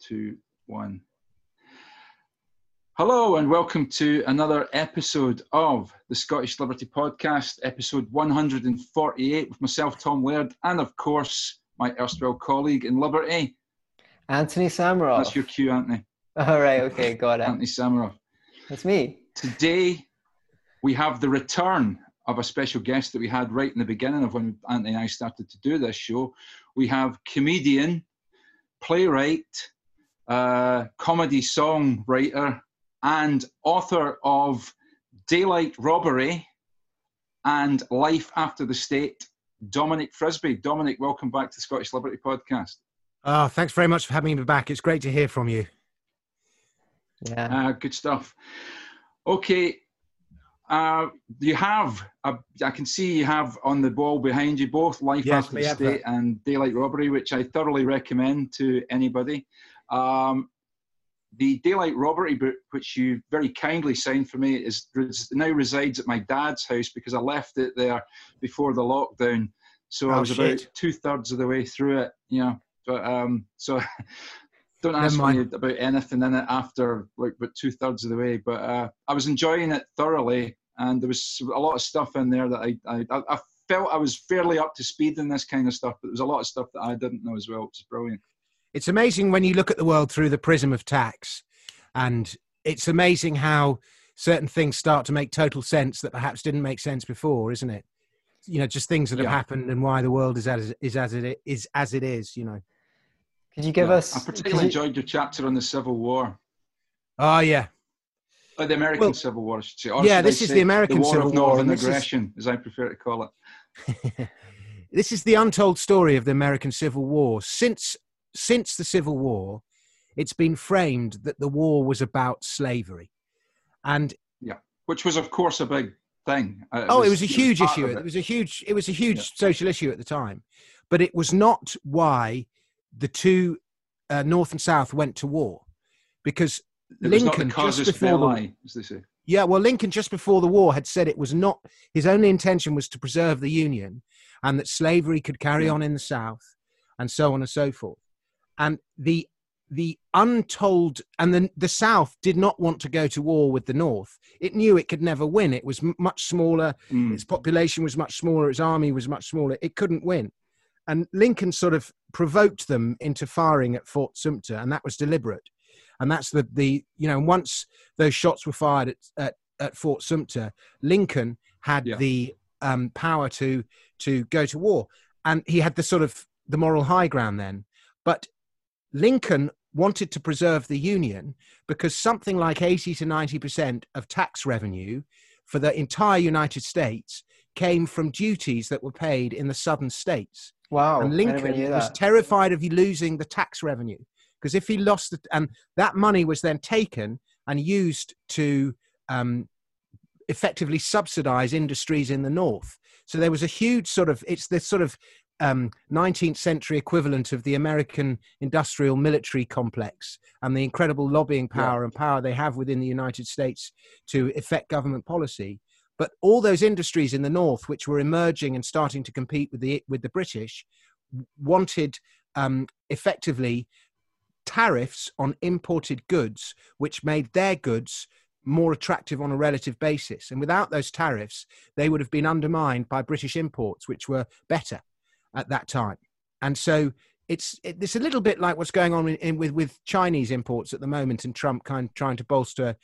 two, one. Hello, and welcome to another episode of the Scottish Liberty Podcast, episode 148, with myself, Tom Laird, and of course, my erstwhile colleague in Liberty, Anthony Samaroff. That's your cue, Anthony. All right, okay, got it. Anthony Samaroff. That's me. Today, we have the return of a special guest that we had right in the beginning of when Anthony and I started to do this show. We have comedian, playwright, uh, comedy songwriter, and author of Daylight Robbery and Life After the State, Dominic Frisby. Dominic, welcome back to the Scottish Liberty Podcast. Oh, thanks very much for having me back. It's great to hear from you. Yeah. Uh, good stuff. Okay. Uh, you have, a, I can see you have on the wall behind you both Life Yes, After the have State and Daylight Robbery, which I thoroughly recommend to anybody. Um, the Daylight Robbery book, which you very kindly signed for me, is now resides at my dad's house because I left it there before the lockdown. So I Oh, was about two thirds of the way through it. Yeah, but um, so don't ask me about anything in it after like about two thirds of the way. But uh, I was enjoying it thoroughly, and there was a lot of stuff in there that I I, I felt I was fairly up to speed in this kind of stuff. But there was a lot of stuff that I didn't know as well, which is brilliant. It's amazing when you look at the world through the prism of tax, and it's amazing how certain things start to make total sense that perhaps didn't make sense before, isn't it? You know, just things that have Yeah. happened and why the world is as is as it is as it is. You know. Could you give Yeah. us? I could particularly enjoyed your chapter on the Civil War. Oh yeah, Uh, the American Well, Civil War, I should say. Or yeah, should I this is say the American the War Civil of Northern and this is- Aggression, as I prefer to call it. this is the untold story of the American Civil War. Since since the Civil War, it's been framed that the war was about slavery, and yeah, Which was, of course, a big thing. Uh, oh, it was a huge part issue. It. it. was a huge. It was a huge social issue at the time, but it was not why the two uh, North and South went to war, because It was not Lincoln the just before the, belli, as they say. yeah, well, Lincoln just before the war had said it was not his only intention was to preserve the Union, and that slavery could carry Yeah. on in the South, and so on and so forth. And the the untold and the the South did not want to go to war with the North. It knew it could never win. It was m- much smaller. Mm. Its population was much smaller. Its army was much smaller. It couldn't win. And Lincoln sort of provoked them into firing at Fort Sumter, and that was deliberate. And that's the the you know once those shots were fired at at, at Fort Sumter, Lincoln had Yeah. the um, power to to go to war, and he had the sort of the moral high ground then. But Lincoln wanted to preserve the Union because something like 80 to 90% of tax revenue for the entire United States came from duties that were paid in the southern states. Wow. and Lincoln was terrified of losing the tax revenue because if he lost it, and that money was then taken and used to um, effectively subsidize industries in the north. So there was a huge sort of, it's this sort of um, 19th century equivalent of the American industrial military complex and the incredible lobbying Yeah. power and power they have within the United States to affect government policy. But all those industries in the north, which were emerging and starting to compete with the with the British, wanted um, effectively tariffs on imported goods, which made their goods more attractive on a relative basis. And without those tariffs, they would have been undermined by British imports, which were better at that time. And so it's it, it's a little bit like what's going on in, in, with with Chinese imports at the moment, and Trump kind of trying to bolster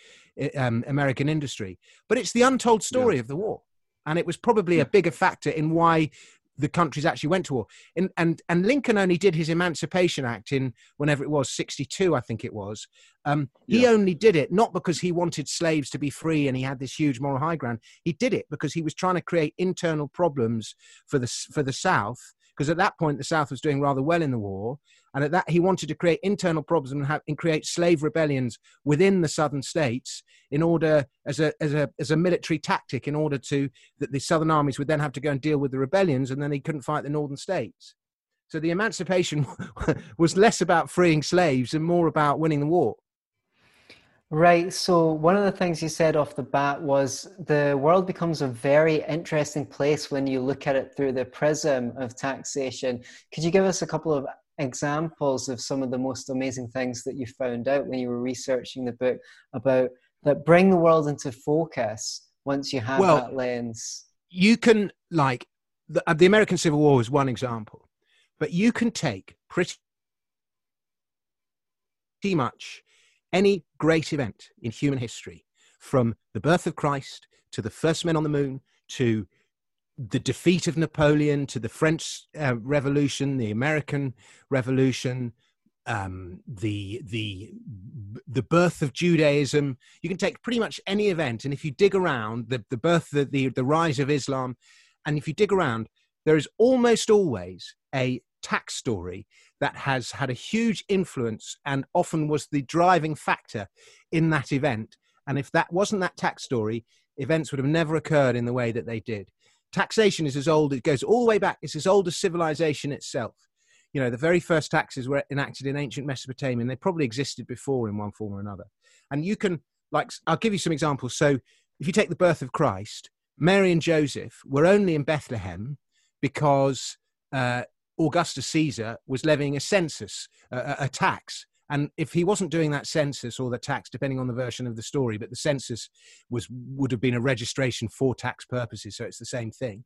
um, American industry. But it's the untold story of the war, and it was probably a bigger factor in why the countries actually went to war. And and and Lincoln only did his Emancipation Act in whenever it was sixty two, I think it was. Um, he Yeah. only did it not because he wanted slaves to be free and he had this huge moral high ground. He did it because he was trying to create internal problems for the for the South. Because at that point the South was doing rather well in the war, and at that he wanted to create internal problems and, have, and create slave rebellions within the southern states in order as a as a as a military tactic in order to that the southern armies would then have to go and deal with the rebellions and then they couldn't fight the northern states. So the emancipation was less about freeing slaves and more about winning the war Right. So one of the things you said off the bat was the world becomes a very interesting place when you look at it through the prism of taxation. Could you give us a couple of examples of some of the most amazing things that you found out when you were researching the book about that bring the world into focus once you have well, that lens? You can, like, the, uh, the American Civil War is one example, but you can take pretty much any great event in human history, from the birth of Christ to the first men on the moon to the defeat of Napoleon to the French uh, Revolution, the American Revolution, um, the the the birth of Judaism. You can take pretty much any event, and if you dig around, the the birth, the the, the rise of Islam, and if you dig around, there is almost always a tax story that has had a huge influence and often was the driving factor in that event. And if that wasn't that tax story, events would have never occurred in the way that they did. Taxation is as old, it goes all the way back, it's as old as civilization itself. You know, the very first taxes were enacted in ancient Mesopotamia, and they probably existed before in one form or another. And you can, like, I'll give you some examples. So, if you take the birth of Christ, Mary and Joseph were only in Bethlehem because uh, Augustus Caesar was levying a census, a, tax. And if he wasn't doing that census or the tax depending on the version of the story but the census was would have been a registration for tax purposes so it's the same thing.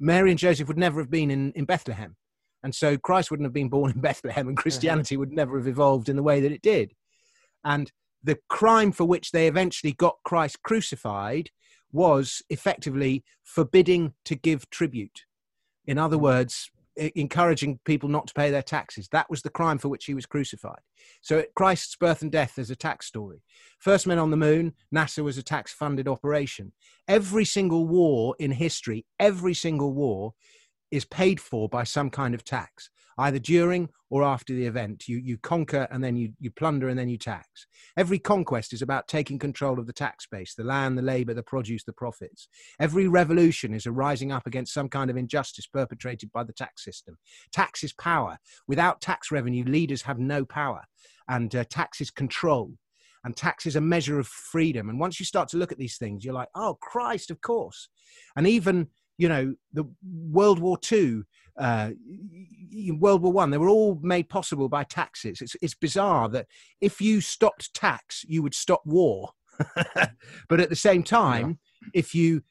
Mary and joseph would never have been in, in bethlehem. And so christ wouldn't have been born in bethlehem and christianity would never have evolved in the way that it did. And the crime for which they eventually got christ crucified was effectively forbidding to give tribute. In other words encouraging people not to pay their taxes. That was the crime for which he was crucified. So Christ's birth and death is a tax story. First men on the moon, NASA was a tax funded operation. Every single war in history, every single war is paid for by some kind of tax either during or after the event. You, you conquer and then you, you plunder and then you tax. Every conquest is about taking control of the tax base, the land, the labor, the produce, the profits. Every revolution is a rising up against some kind of injustice perpetrated by the tax system. Tax is power. Without tax revenue, leaders have no power. And uh, tax is control. And tax is a measure of freedom. And once you start to look at these things, you're like, oh, Christ, of course. And even, you know, the World War II uh, World War One, they were all made possible by taxes. It's it's bizarre that if you stopped tax, you would stop war. but at the same time, yeah. if you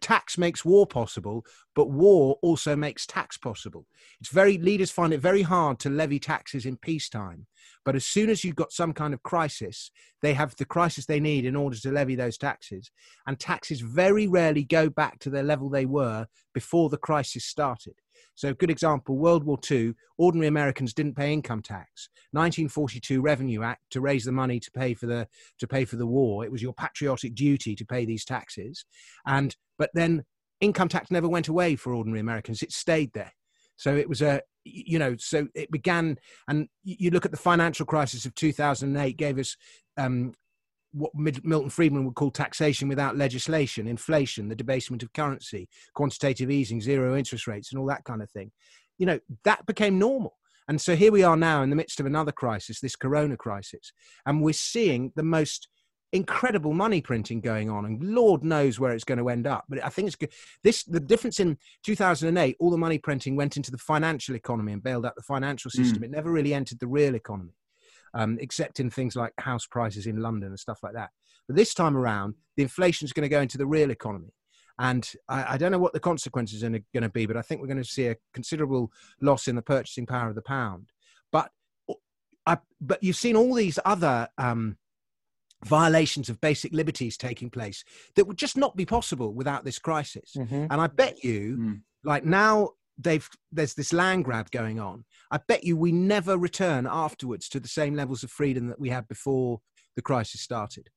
tax makes war possible, but war also makes tax possible. It's very leaders find it very hard to levy taxes in peacetime, but as soon as you've got some kind of crisis, they have the crisis they need in order to levy those taxes. And taxes very rarely go back to the level they were before the crisis started. So, good example World War II, ordinary Americans didn't pay income tax. 1942 Revenue Act to raise the money to pay for the, to pay for the war. It was your patriotic duty to pay these taxes. And, but then income tax never went away for ordinary Americans, it stayed there. So it was a, you know, so it began, and you look at the financial crisis of 2008 gave us um, what Milton Friedman would call taxation without legislation, inflation, the debasement of currency, quantitative easing, zero interest rates, and all that kind of thing. You know, that became normal. And so here we are now in the midst of another crisis, this corona crisis, and we're seeing the most incredible money printing going on and lord knows where it's going to end up but i think it's good this the difference in 2008 all the money printing went into the financial economy and bailed out the financial system mm. it never really entered the real economy um, except in things like house prices in London and stuff like that. But this time around, the inflation is going to go into the real economy. And I, I don't know what the consequences are going to be, but I think we're going to see a considerable loss in the purchasing power of the pound. But, I, but you've seen all these other um, violations of basic liberties taking place that would just not be possible without this crisis. Mm-hmm. And I bet you, mm. like now, they've there's this land grab going on I bet you we never return afterwards to the same levels of freedom that we had before the crisis started.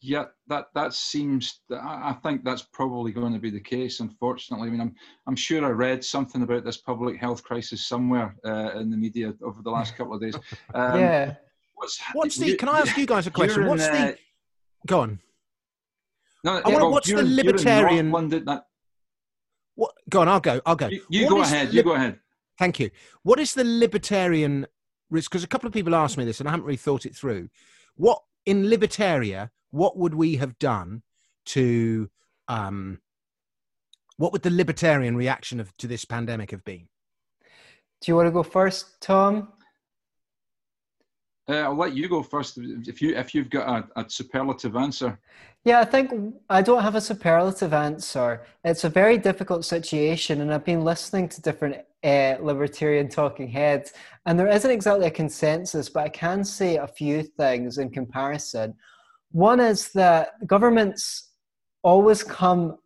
Yeah, that that seems. I think that's probably going to be the case. Unfortunately, I mean, I'm I'm sure I read something about this public health crisis somewhere uh, in the media over the last couple of days. Um, yeah. What's, what's the? Can I ask you guys a question? What's in, the? Uh, go on. No, yeah, well, what's the libertarian? London, that, what? Go on. I'll go. I'll go. You, you go ahead. you go ahead. Thank you. What is the libertarian risk? Because a couple of people asked me this and I haven't really thought it through. What in libertaria, what would we have done to, um, what would the libertarian reaction of, to this pandemic have been? Do you want to go first, Tom? Uh, I'll let you go first if you if you've got a, a, superlative answer. Yeah, I think I don't have a superlative answer. It's a very difficult situation, and I've been listening to different uh, libertarian talking heads, and there isn't exactly a consensus, but I can say a few things in comparison. One is that governments always come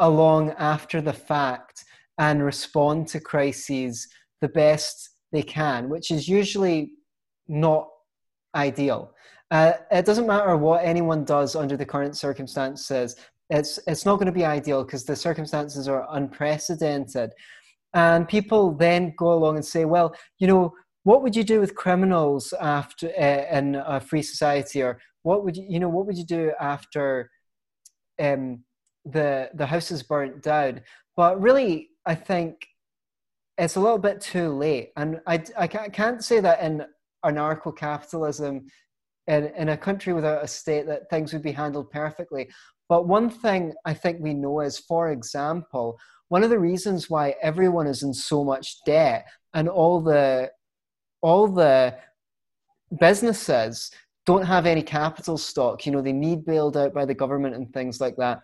along after the fact and respond to crises the best they can, which is usually not ideal. Uh, it doesn't matter what anyone does under the current circumstances. It's it's not going to be ideal because the circumstances are unprecedented, and people then go along and say, well, you know, what would you do with criminals after uh, in a free society, or what would you, you know, what would you do after um, the the house is burnt down? But really, I think it's a little bit too late, and I I can't say that in anarcho capitalism in, in a country without a state that things would be handled perfectly. But one thing I think we know is, for example, one of the reasons why everyone is in so much debt and all the all the businesses don't have any capital stock, you know, they need bailed out by the government and things like that.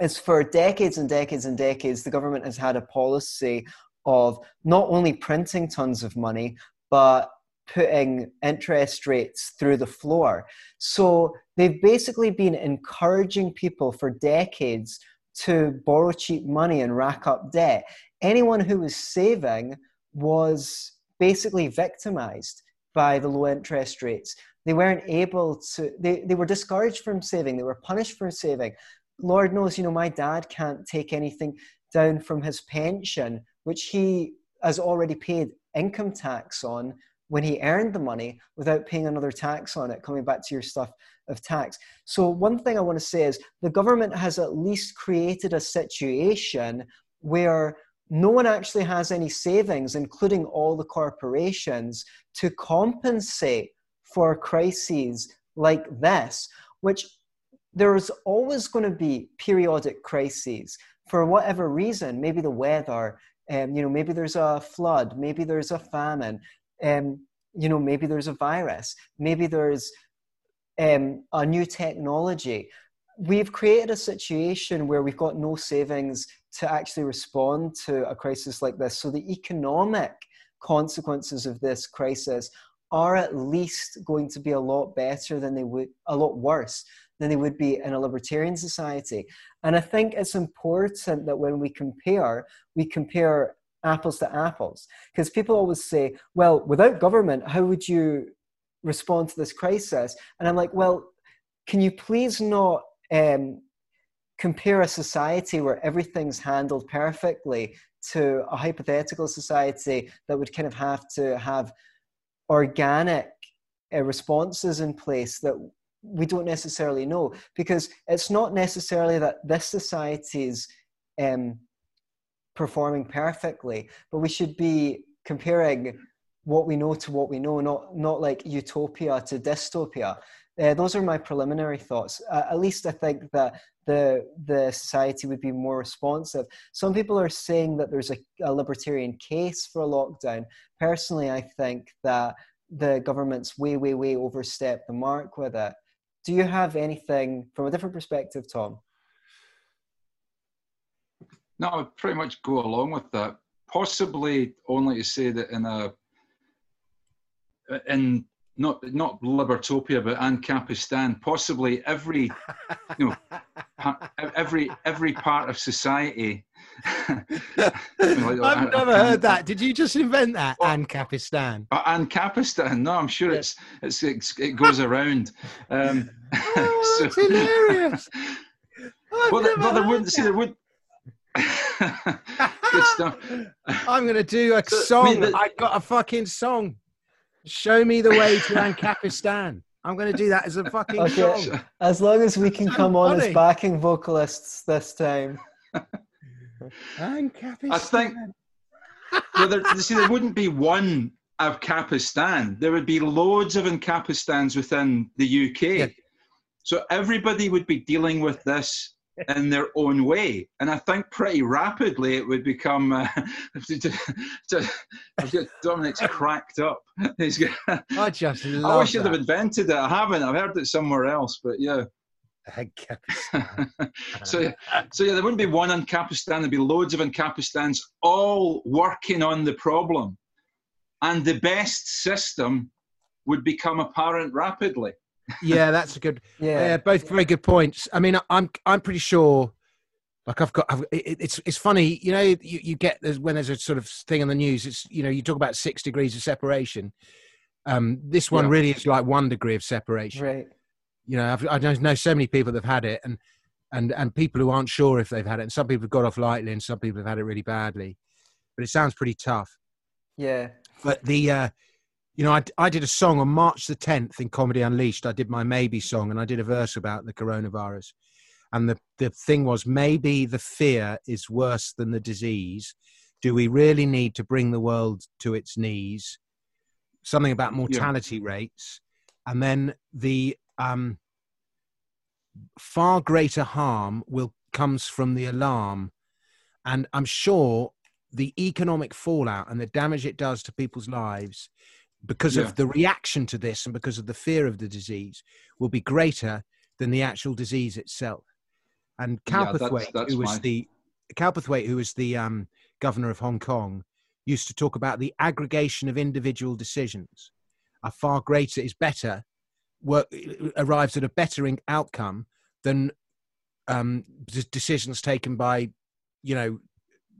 Is for decades and decades and decades, the government has had a policy of not only printing tons of money, but putting interest rates through the floor. So they've basically been encouraging people for decades to borrow cheap money and rack up debt. Anyone who was saving was basically victimized by the low interest rates. They weren't able to, they, they were discouraged from saving, they were punished for saving. Lord knows, you know, my dad can't take anything down from his pension, which he has already paid income tax on when he earned the money without paying another tax on it, coming back to your stuff of tax. So, one thing I want to say is the government has at least created a situation where no one actually has any savings, including all the corporations, to compensate for crises like this, which there's always going to be periodic crises for whatever reason. Maybe the weather, um, you know, maybe there's a flood, maybe there's a famine, um, you know, maybe there's a virus, maybe there's um, a new technology. We've created a situation where we've got no savings to actually respond to a crisis like this. So the economic consequences of this crisis are at least going to be a lot better than they would, a lot worse than they would be in a libertarian society. And I think it's important that when we compare, we compare apples to apples. Because people always say, well, without government, how would you respond to this crisis? And I'm like, well, can you please not um, compare a society where everything's handled perfectly to a hypothetical society that would kind of have to have organic uh, responses in place that we don't necessarily know because it's not necessarily that this society's um, performing perfectly, but we should be comparing what we know to what we know, not not like utopia to dystopia. Uh, those are my preliminary thoughts. Uh, at least I think that the the society would be more responsive. Some people are saying that there's a, a libertarian case for a lockdown. Personally, I think that the government's way, way, way overstepped the mark with it. Do you have anything from a different perspective, Tom? No, I would pretty much go along with that. Possibly only to say that in a in not not Libertopia, but Ancapistan, possibly every you know every every part of society. I've never heard that. Did you just invent that, well, Ancapistan? Uh, Ancapistan? No, I'm sure it's, it's, it's it goes around. Um, oh, so, hilarious! well, well, there wouldn't see there would Good stuff. I'm going to do a so, song. I, mean, the, I got a fucking song. Show me the way to Ancapistan. I'm going to do that as a fucking okay. song. As long as we can so come funny. on as backing vocalists this time. Ancapistan. I think. Well, there, see, there wouldn't be one Ancapistan. There would be loads of Ancapistans within the UK. Yeah. So everybody would be dealing with this in their own way. And I think pretty rapidly it would become. Uh, Dominic's cracked up. He's, I just I wish I'd have invented it. I haven't. I've heard it somewhere else, but yeah. so, so yeah, there wouldn't be one Ancapistan. There'd be loads of Ancapistans all working on the problem, and the best system would become apparent rapidly yeah, that's a good. Yeah. yeah, both very good points. I mean, I'm I'm pretty sure. Like I've got, I've, it, it's it's funny, you know. You, you get there's, when there's a sort of thing on the news. It's you know you talk about six degrees of separation. Um, this one yeah. really is like one degree of separation. Right. You know, I've, I know so many people that've had it, and and and people who aren't sure if they've had it. And some people have got off lightly, and some people have had it really badly. But it sounds pretty tough. Yeah. But the uh, you know, I, I did a song on March the 10th in Comedy Unleashed. I did my maybe song and I did a verse about the coronavirus. And the, the thing was, maybe the fear is worse than the disease. Do we really need to bring the world to its knees? Something about mortality yeah. rates. And then the um, far greater harm will comes from the alarm. And I'm sure the economic fallout and the damage it does to people's lives because yeah. of the reaction to this and because of the fear of the disease will be greater than the actual disease itself. And Cowperthwaite, yeah, who was the Cowperthwaite, who was the um, governor of Hong Kong, used to talk about the aggregation of individual decisions are far greater, is better, work, arrives at a better outcome than um, decisions taken by, you know,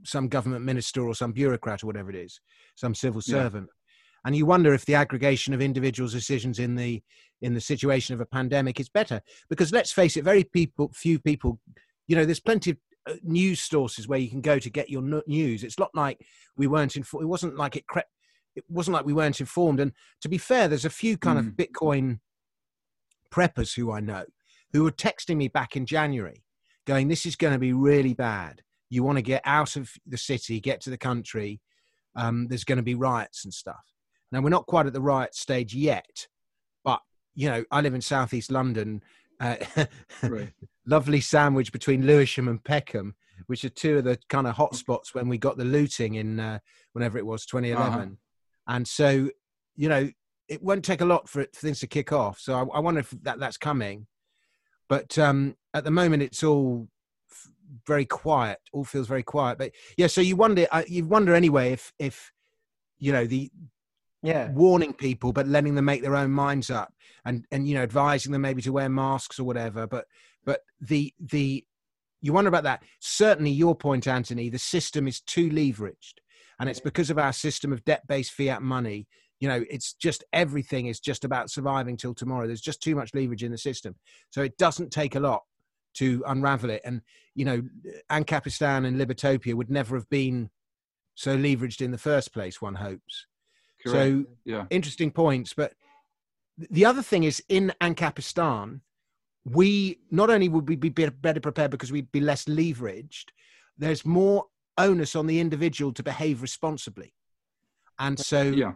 some government minister or some bureaucrat or whatever it is, some civil servant. Yeah and you wonder if the aggregation of individuals' decisions in the in the situation of a pandemic is better. Because let's face it very people few people you know there's plenty of uh, news sources where you can go to get your news. It's not like we weren't informed it wasn't like it crept it wasn't like we weren't informed. And to be fair there's a few kind mm. of bitcoin preppers who i know who were texting me back in january going this is going to be really bad. You want to get out of the city get to the country. Um, there's going to be riots and stuff now we're not quite at the riot stage yet, but you know, I live in southeast London. Uh, right. lovely sandwich between Lewisham and Peckham, which are two of the kind of hotspots when we got the looting in uh, whenever it was 2011. Uh-huh. And so, you know, it won't take a lot for, it, for things to kick off. So I, I, wonder if that that's coming. But um, at the moment, it's all f- very quiet. All feels very quiet. But yeah, so you wonder, uh, you wonder anyway if if you know the yeah. warning people but letting them make their own minds up and and you know advising them maybe to wear masks or whatever. But but the the you wonder about that. Certainly your point anthony the system is too leveraged and it's because of our system of debt-based fiat money you know it's just everything is just about surviving till tomorrow. There's just too much leverage in the system. So it doesn't take a lot to unravel it. And you know ancapistan and libertopia would never have been so leveraged in the first place one hopes Correct. So yeah. interesting points. But the other thing is in Ancapistan, we not only would we be better prepared because we'd be less leveraged, there's more onus on the individual to behave responsibly. And so yeah.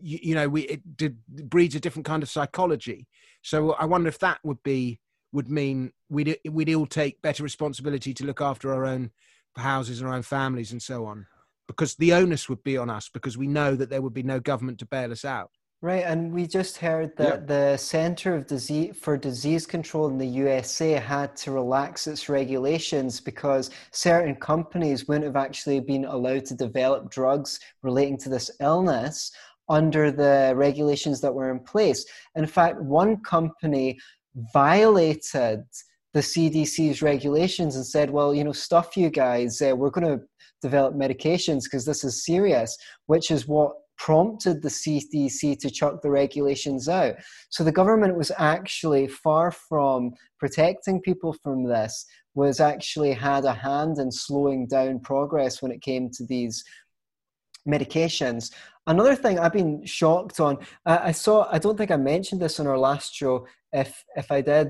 You, you know, we it did, breeds a different kind of psychology. So I wonder if that would be would mean we'd we'd all take better responsibility to look after our own houses and our own families and so on because the onus would be on us because we know that there would be no government to bail us out. Right, and we just heard that yep. the Center of Disease for Disease Control in the USA had to relax its regulations because certain companies wouldn't have actually been allowed to develop drugs relating to this illness under the regulations that were in place. In fact, one company violated the CDC's regulations and said, well, you know, stuff you guys, uh, we're going to develop medications because this is serious, which is what prompted the CDC to chuck the regulations out. So the government was actually far from protecting people from this, was actually had a hand in slowing down progress when it came to these medications. Another thing I've been shocked on, I saw, I don't think I mentioned this on our last show. If if I did,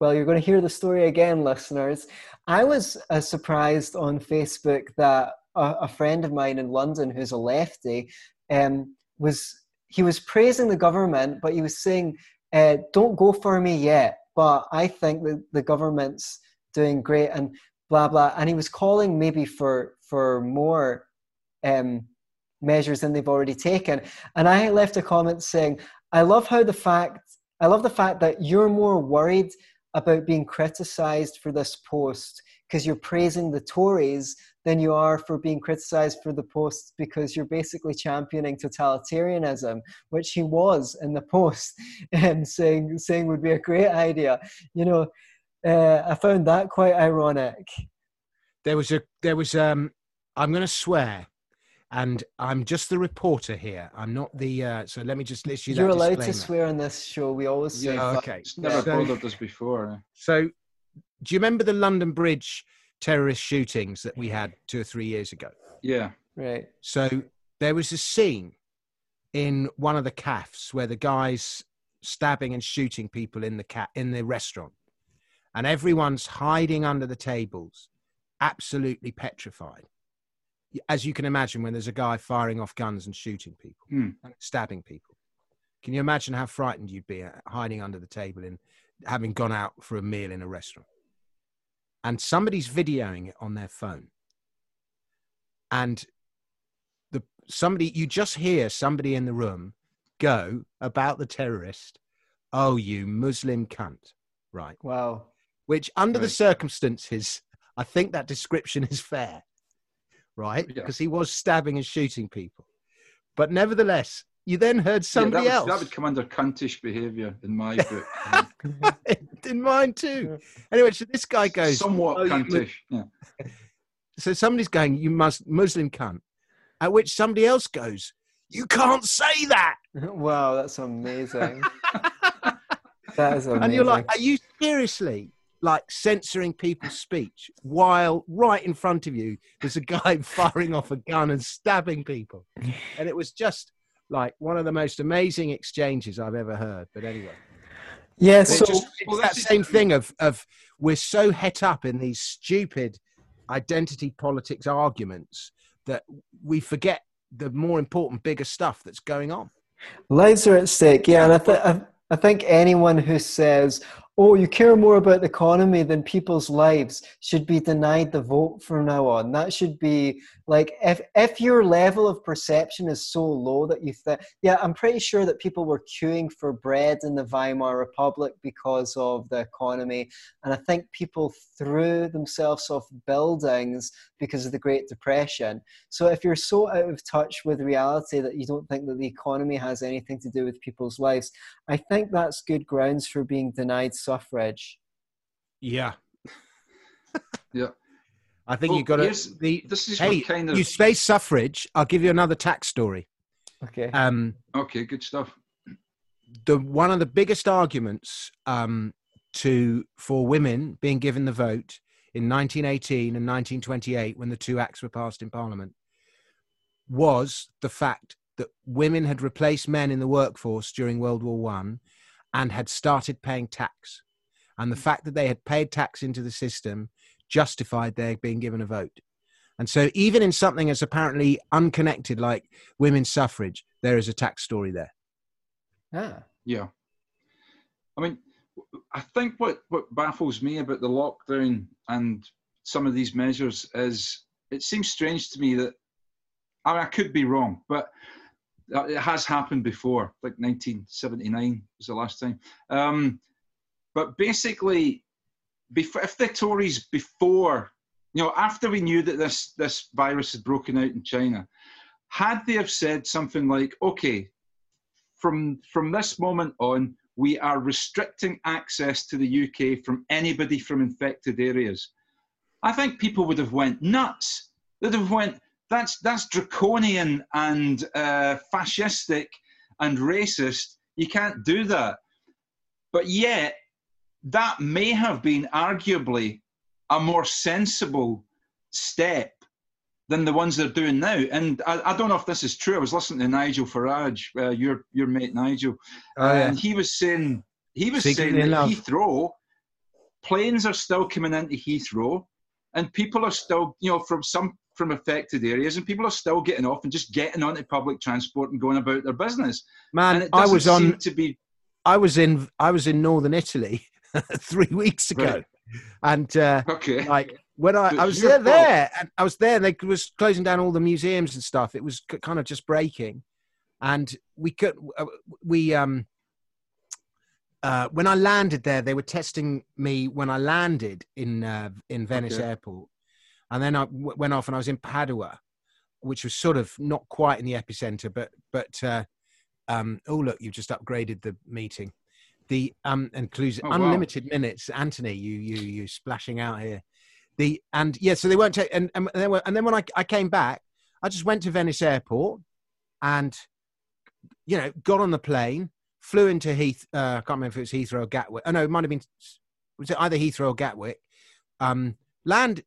well, you're going to hear the story again, listeners. I was uh, surprised on Facebook that a, a, friend of mine in London, who's a lefty, um, was he was praising the government, but he was saying, uh, "Don't go for me yet." But I think that the government's doing great and blah blah and he was calling maybe for for more um, measures than they've already taken and i left a comment saying i love how the fact i love the fact that you're more worried about being criticized for this post because you're praising the tories than you are for being criticized for the post because you're basically championing totalitarianism, which he was in the post, and saying saying would be a great idea. You know, uh, I found that quite ironic. There was a there was um I'm going to swear and I'm just the reporter here. I'm not the. Uh, so let me just issue you. You're allowed disclaimer. to swear on this show. We always say. Yeah, fuck. okay. It's never So- bothered us before. So, do you remember the London Bridge terrorist shootings that we had two or three years ago? Yeah. Right. So there was a scene in one of the cafes where the guys stabbing and shooting people in the cat in the restaurant, and everyone's hiding under the tables, absolutely petrified. As you can imagine, when there's a guy firing off guns and shooting people Hmm. and stabbing people, can you imagine how frightened you'd be uh, hiding under the table and having gone out for a meal in a restaurant? And somebody's videoing it on their phone and the somebody you just hear somebody in the room go about the terrorist oh you muslim cunt right Wow. which under the circumstances i think that description is fair right Yeah. because he was stabbing and shooting people but nevertheless you then heard somebody yeah, that else That would come under cuntish behaviour in my book. In mine too anyway so this guy goes Somewhat "Oh, cuntish. Yeah. so somebody's going, "You must Muslim cunt," at which somebody else goes, "You can't say that," wow, that's amazing. that is amazing. and you're like, "Are you seriously like censoring people's speech while right in front of you there's a guy firing off a gun and stabbing people?" And it was just like one of the most amazing exchanges I've ever heard. But anyway, yeah. So just, it's well, that this is- same thing of of we're so het up in these stupid identity politics arguments that we forget the more important, bigger stuff that's going on. lives are at stake. Yeah, and I, th- I, I think anyone who says, "Oh, you care more about the economy than people's lives," should be denied the vote from now on. That should be like if if your level of perception is so low that you think, yeah, I'm pretty sure that people were queuing for bread in the Weimar Republic because of the economy, and I think people threw themselves off buildings because of the Great Depression. So if you're so out of touch with reality that you don't think that the economy has anything to do with people's lives, I think that's good grounds for being denied suffrage. Yeah. Yeah. I think Well, you got to. here's- The, This is hey, what kind of. you say suffrage. I'll give you another tax story. Okay. Um, Okay, good stuff. the one of the biggest arguments um, to for women being given the vote in 1918 and 1928, when the two acts were passed in Parliament, was the fact that women had replaced men in the workforce during World War One and had started paying tax, and the fact that they had paid tax into the system justified their being given a vote. And so, even in something as apparently unconnected like women's suffrage, there is a tax story there. Ah. Yeah. I mean, I think what, what baffles me about the lockdown and some of these measures is it seems strange to me that, I mean, I could be wrong, but it has happened before, like 1979 was the last time. Um, but basically, before, if the Tories before, you know, after we knew that this, this virus had broken out in China, had they have said something like, okay, from from this moment on, we are restricting access to the UK from anybody from infected areas. I think people would have went nuts. They'd have went, that's that's draconian and uh, fascistic and racist. You can't do that. But yet, that may have been arguably a more sensible step than the ones they're doing now. And I, I don't know if this is true. I was listening to Nigel Farage, uh, your your mate Nigel, Oh, yeah. and he was saying he was Secretly saying that. Heathrow planes are still coming into Heathrow, and people are still you know from some from affected areas, and people are still getting off and just getting onto public transport and going about their business. and Man, it I was on. to be I was in. I was in northern Italy three weeks ago, Right. and uh, Okay. like when I, I was there, fault. there, and I was there, and they was closing down all the museums and stuff. It was kind of just breaking, and we could uh, we um uh, when I landed there, they were testing me when I landed in uh, in Venice Okay. airport, and then I w- went off and I was in Padua, which was sort of not quite in the epicenter, but but uh, um, oh look, you've just upgraded the meeting. The um includes Oh, wow. unlimited minutes. Anthony, you you you splashing out here. The and yeah, so they weren't ta- and and then when- and then when I I came back, I just went to Venice airport, and you know got on the plane, flew into Heath. Uh, I can't remember if it was Heathrow or Gatwick. Oh no, it might have been was it either Heathrow or Gatwick. Um, land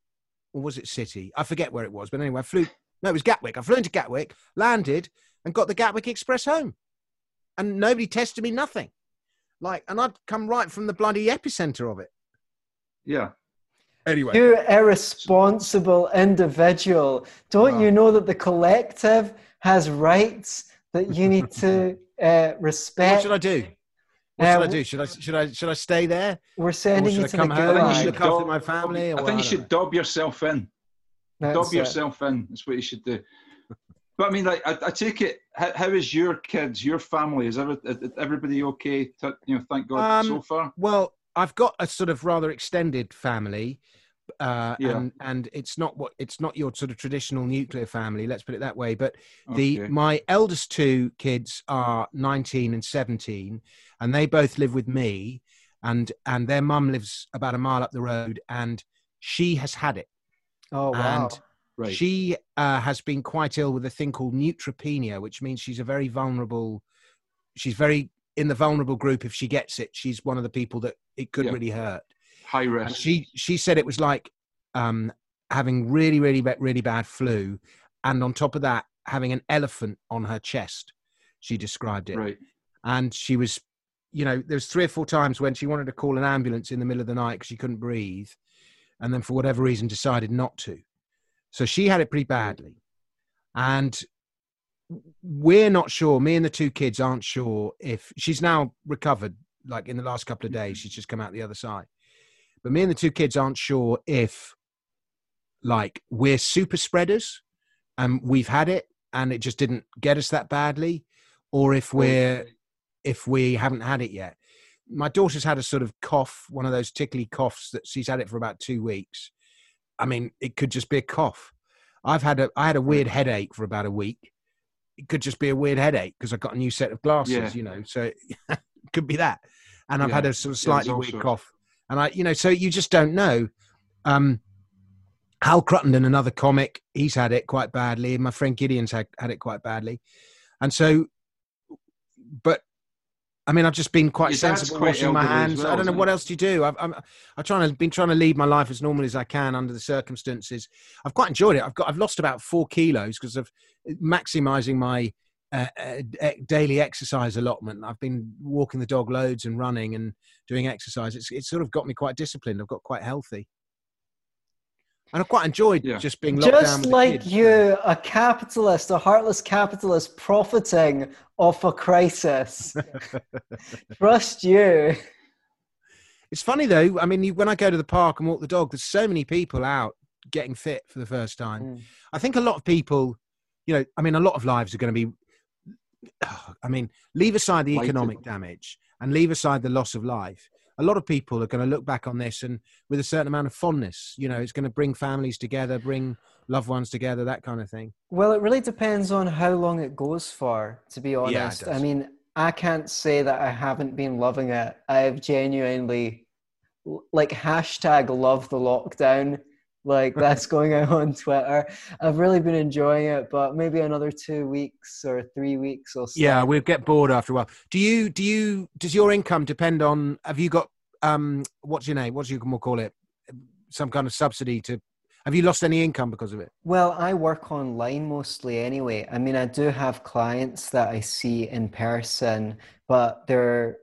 or was it City? I forget where it was, but anyway, I flew. No, it was Gatwick. I flew into Gatwick, landed, and got the Gatwick Express home, and nobody tested me, nothing. Like, and I'd come right from the bloody epicenter of it. Yeah. Anyway, You irresponsible individual. Don't Wow. you know that the collective has rights that you need to uh, what respect? should I do? What Uh, should I do? Should I should I should I stay there? We're sending should you I to the come home? I think you should look gulag. after my family. I think you should know. dob yourself in. That's dob it. yourself in. That's what you should do. But I mean, like, I, I take it. How, how is your kids, your family? Is every, is everybody okay? To, you know, thank God Um, so far. Well, I've got a sort of rather extended family, uh, Yeah. and and it's not what it's not your sort of traditional nuclear family. Let's put it that way. But the Okay. my eldest two kids are 19 and 17, and they both live with me, and and their mum lives about a mile up the road, and she has had it. Oh wow. and right. She uh, has been quite ill with a thing called neutropenia, which means she's a very vulnerable. She's very in the vulnerable group. If she gets it, she's one of the people that it could Yeah. really hurt. High And she she said it was like um, having really really really bad flu, and on top of that, having an elephant on her chest. She described it, right. and she was, you know, there was three or four times when she wanted to call an ambulance in the middle of the night because she couldn't breathe, and then for whatever reason decided not to. So she had it pretty badly, and we're not sure. Me and the two kids aren't sure if she's now recovered. Like in the last couple of days, she's just come out the other side. But me and the two kids aren't sure if, like, we're super spreaders and we've had it and it just didn't get us that badly, or if we're if we haven't had it yet. My daughter's had a sort of cough, one of those tickly coughs that she's had it for about two weeks. I mean, it could just be a cough. I've had a I had a weird headache for about a week. It could just be a weird headache because I got a new set of glasses, Yeah. you know. So it could be that. And I've Yeah. had a sort of slightly all weird cough. And I, you know, so you just don't know. Um, Hal Cruttenden, another comic, he's had it quite badly. My friend Gideon's had, had it quite badly. And so, but I mean, I've just been quite Your sensible washing my hands. well, I don't know what he? else do you do. I've, I'm, I'm trying to been trying to lead my life as normally as I can under the circumstances. I've quite enjoyed it. I've got I've lost about four kilos because of maximizing my uh, uh, e- daily exercise allotment. I've been walking the dog loads and running and doing exercise. It's it's sort of got me quite disciplined. I've got quite healthy. And I've quite enjoyed Yeah. just being locked down Just with like kids. you, a capitalist, a heartless capitalist profiting off a crisis. Trust you. It's funny though. I mean, you, when I go to the park and walk the dog, there's so many people out getting fit for the first time. Mm. I think a lot of people, you know, I mean, a lot of lives are going to be. I mean, leave aside the economic damage and leave aside the loss of life. A lot of people are going to look back on this and with a certain amount of fondness. You know, it's going to bring families together, bring loved ones together, that kind of thing. Well, it really depends on how long it goes for, to be it honest. I mean, I can't say that I haven't been loving it. I've genuinely, like, hashtag love the lockdown. Like, that's going out on Twitter. I've really been enjoying it, but maybe another two weeks or three weeks or so. Yeah, we'll get bored after a while. Do you? Do you? Does your income depend on? Have you got? Um, what's your name? What's you can call it? Some kind of subsidy to. Have you lost any income because of it? Well, I work online mostly anyway. I mean, I do have clients that I see in person, but they're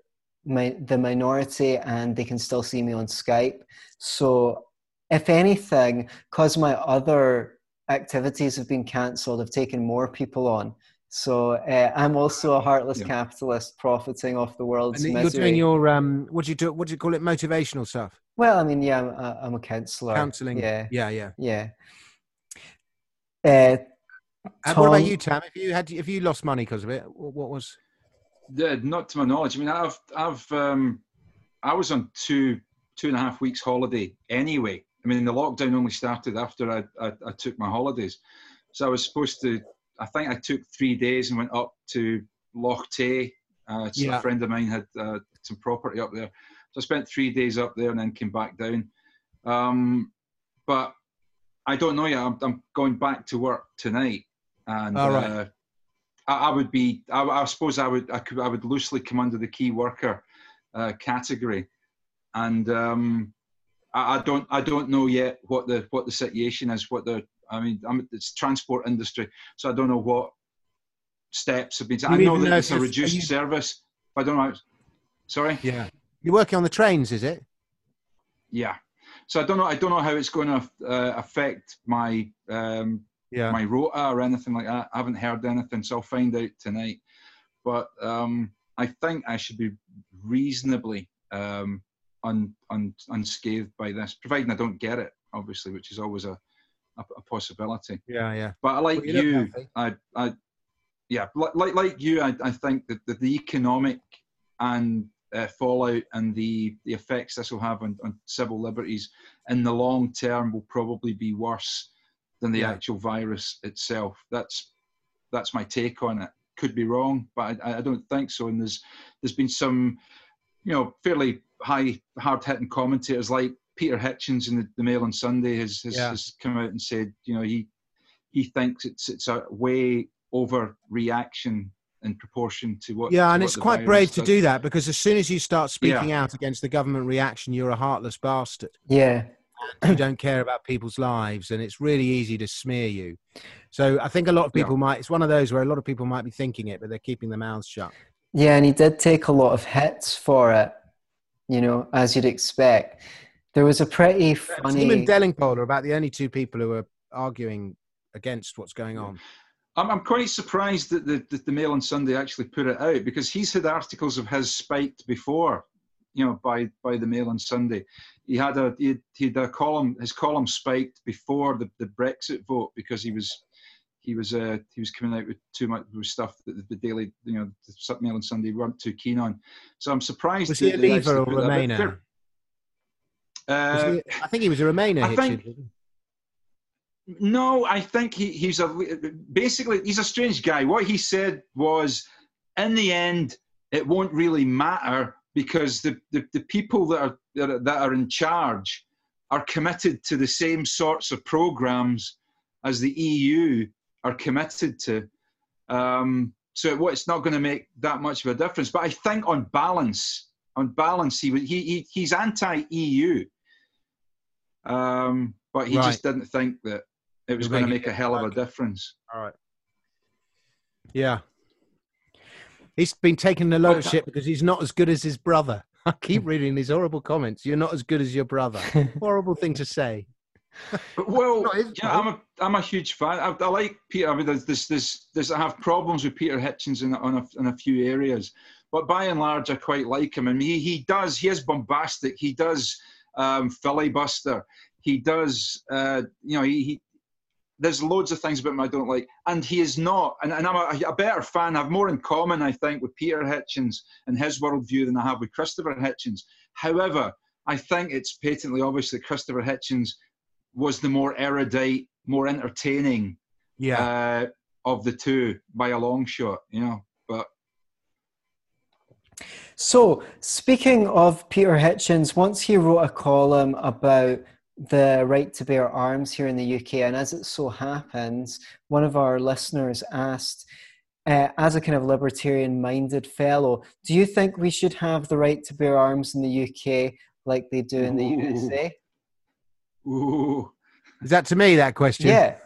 my, the minority and they can still see me on Skype. So, if anything, because my other activities have been cancelled, I've taken more people on. So, uh, I'm also a heartless Yeah. capitalist profiting off the world's And you're misery. doing your um. What do you do? What do you call it? Motivational stuff. Well, I mean, yeah, I'm, uh, I'm a counsellor. Counselling. Yeah, Yeah, yeah. yeah. Uh, And what about you, Tam? If you had, if you lost money because of it, what was? Yeah, not to my knowledge. I mean, I've, I've, um, I was on two, two and a half weeks holiday anyway. I mean, the lockdown only started after I, I, I took my holidays, so I was supposed to. I think I took three days and went up to Loch Tay. Uh, Yeah. A friend of mine had uh, some property up there, so I spent three days up there and then came back down. Um, but I don't know yet. I'm, I'm going back to work tonight, and All right. uh, I, I would be. I, I suppose I would. I could. I would loosely come under the key worker uh, category, and um, I, I don't. I don't know yet what the what the situation is. What the. I mean, I'm, it's transport industry, so I don't know what steps have been. I know that it's a reduced you- service. I don't know. Sorry. Yeah. You're working on the trains, is it? Yeah. So I don't know. I don't know how it's going to uh, affect my um, Yeah. my rota or anything like that. I haven't heard anything, so I'll find out tonight. But um, I think I should be reasonably um, un, un, unscathed by this, providing I don't get it, obviously, which is always a, a, a possibility. yeah, yeah. But I like Well, you you. I, I, yeah, like like you, I, I think that the, the economic and uh, fallout and the the effects this will have on, on civil liberties in the long term will probably be worse than the Yeah. actual virus itself. That's that's my take on it. Could be wrong, but I, I don't think so. And there's there's been some, you know, fairly high hard hitting commentators like Peter Hitchens in the, the Mail on Sunday has has, Yeah. has come out and said, you know, he he thinks it's it's a way overreaction in proportion to what. Yeah, to and what it's quite virus brave to do that because as soon as you start speaking out against the government reaction, you're a heartless bastard. yeah, you don't care about people's lives, and it's really easy to smear you. So I think a lot of Yeah. people might. It's one of those where a lot of people might be thinking it, but they're keeping their mouths shut. yeah, and he did take a lot of hits for it. You know, as you'd expect. There was a pretty uh, Tim funny. and Delingpole are about the only two people who are arguing against what's going on. I'm, I'm quite surprised that the, that the Mail on Sunday actually put it out because he's had articles of his spiked before, you know, by by the Mail on Sunday. He had a he had, he had a column his column spiked before the, the Brexit vote because he was he was uh, he was coming out with too much with stuff that the, the Daily you know the Mail on Sunday weren't too keen on. So I'm surprised. Was he a Leaver or put that out. Remainer? Uh, he- I think he was a Remainer. I think- No, I think he, he's a basically he's a strange guy. What he said was, in the end, it won't really matter because the, the, the people that are, that are that are in charge are committed to the same sorts of programs as the EU are committed to. Um, so it, it's not going to make that much of a difference. But I think on balance, on balance, he would- he, he he's anti-EU. Um, but he Right. just didn't think that it was You're going to make a hell of a difference. All right. Yeah. He's been taking a load of shit because he's not as good as his brother. I keep reading these horrible comments. You're not as good as your brother. Horrible thing to say. Well, yeah, I'm a I'm a huge fan. I, I like Peter. I mean, there's this this there's I have problems with Peter Hitchens in on a, in a few areas, but by and large, I quite like him. I mean, he he does he is bombastic. He does um, filibuster. He does uh, you know he, he there's loads of things about him I don't like, and he is not. And, and I'm a, a better fan. I have more in common, I think, with Peter Hitchens and his worldview than I have with Christopher Hitchens. However, I think it's patently obvious that Christopher Hitchens was the more erudite, more entertaining Yeah. uh, of the two by a long shot. You know, but So, speaking of Peter Hitchens, once he wrote a column about the right to bear arms here in the UK, and as it so happens, one of our listeners asked, uh, as a kind of libertarian minded fellow, do you think we should have the right to bear arms in the UK like they do in the Ooh. USA? Ooh, Is that to me, that question? Yeah.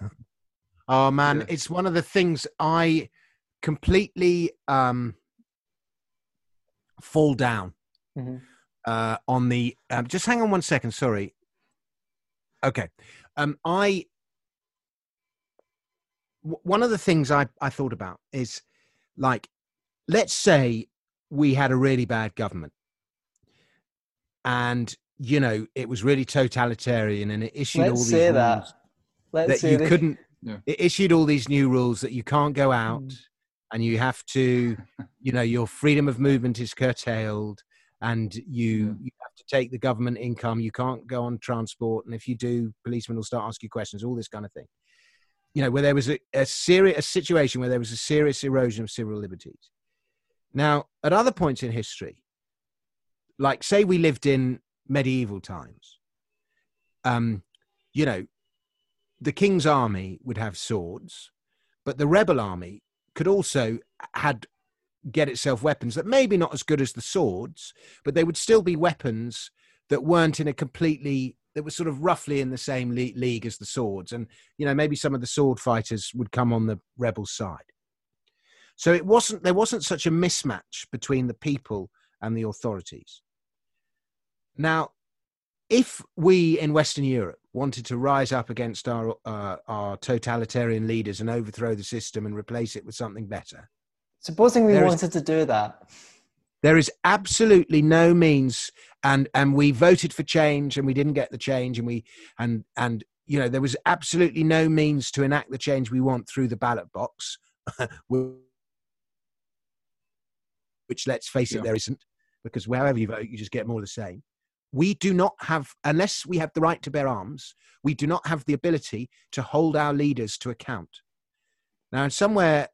Oh man, Yeah. it's one of the things I completely um, fall down Mhm. uh, on the. Um, just hang on one second. Sorry. Okay, um, I. w- One of the things I I thought about is, like, let's say we had a really bad government, and you know, it was really totalitarian and it issued Let's all these say rules that. Let's that say you that- couldn't. Yeah. It issued all these new rules that you can't go out Mm. and you have to, you know, your freedom of movement is curtailed and you Yeah. you have to take the government income. You can't go on transport, and if you do, policemen will start asking you questions. All this kind of thing. You know, where there was a, a serious a situation where there was a serious erosion of civil liberties. Now, at other points in history, like say we lived in medieval times, um, you know, the king's army would have swords, but the rebel army could also had get itself weapons that maybe not as good as the swords, but they would still be weapons that weren't in a completely that were sort of roughly in the same le- league as the swords, and you know maybe some of the sword fighters would come on the rebel side. So it wasn't there wasn't such a mismatch between the people and the authorities. Now, if we in Western Europe wanted to rise up against our uh, our totalitarian leaders and overthrow the system and replace it with something better, Supposing we There is- wanted to do that. there is absolutely no means and and we voted for change and we didn't get the change and we and and you know there was absolutely no means to enact the change we want through the ballot box which let's face Yeah. it there isn't because wherever you vote you just get more of the same we do not have unless we have the right to bear arms we do not have the ability to hold our leaders to account now somewhere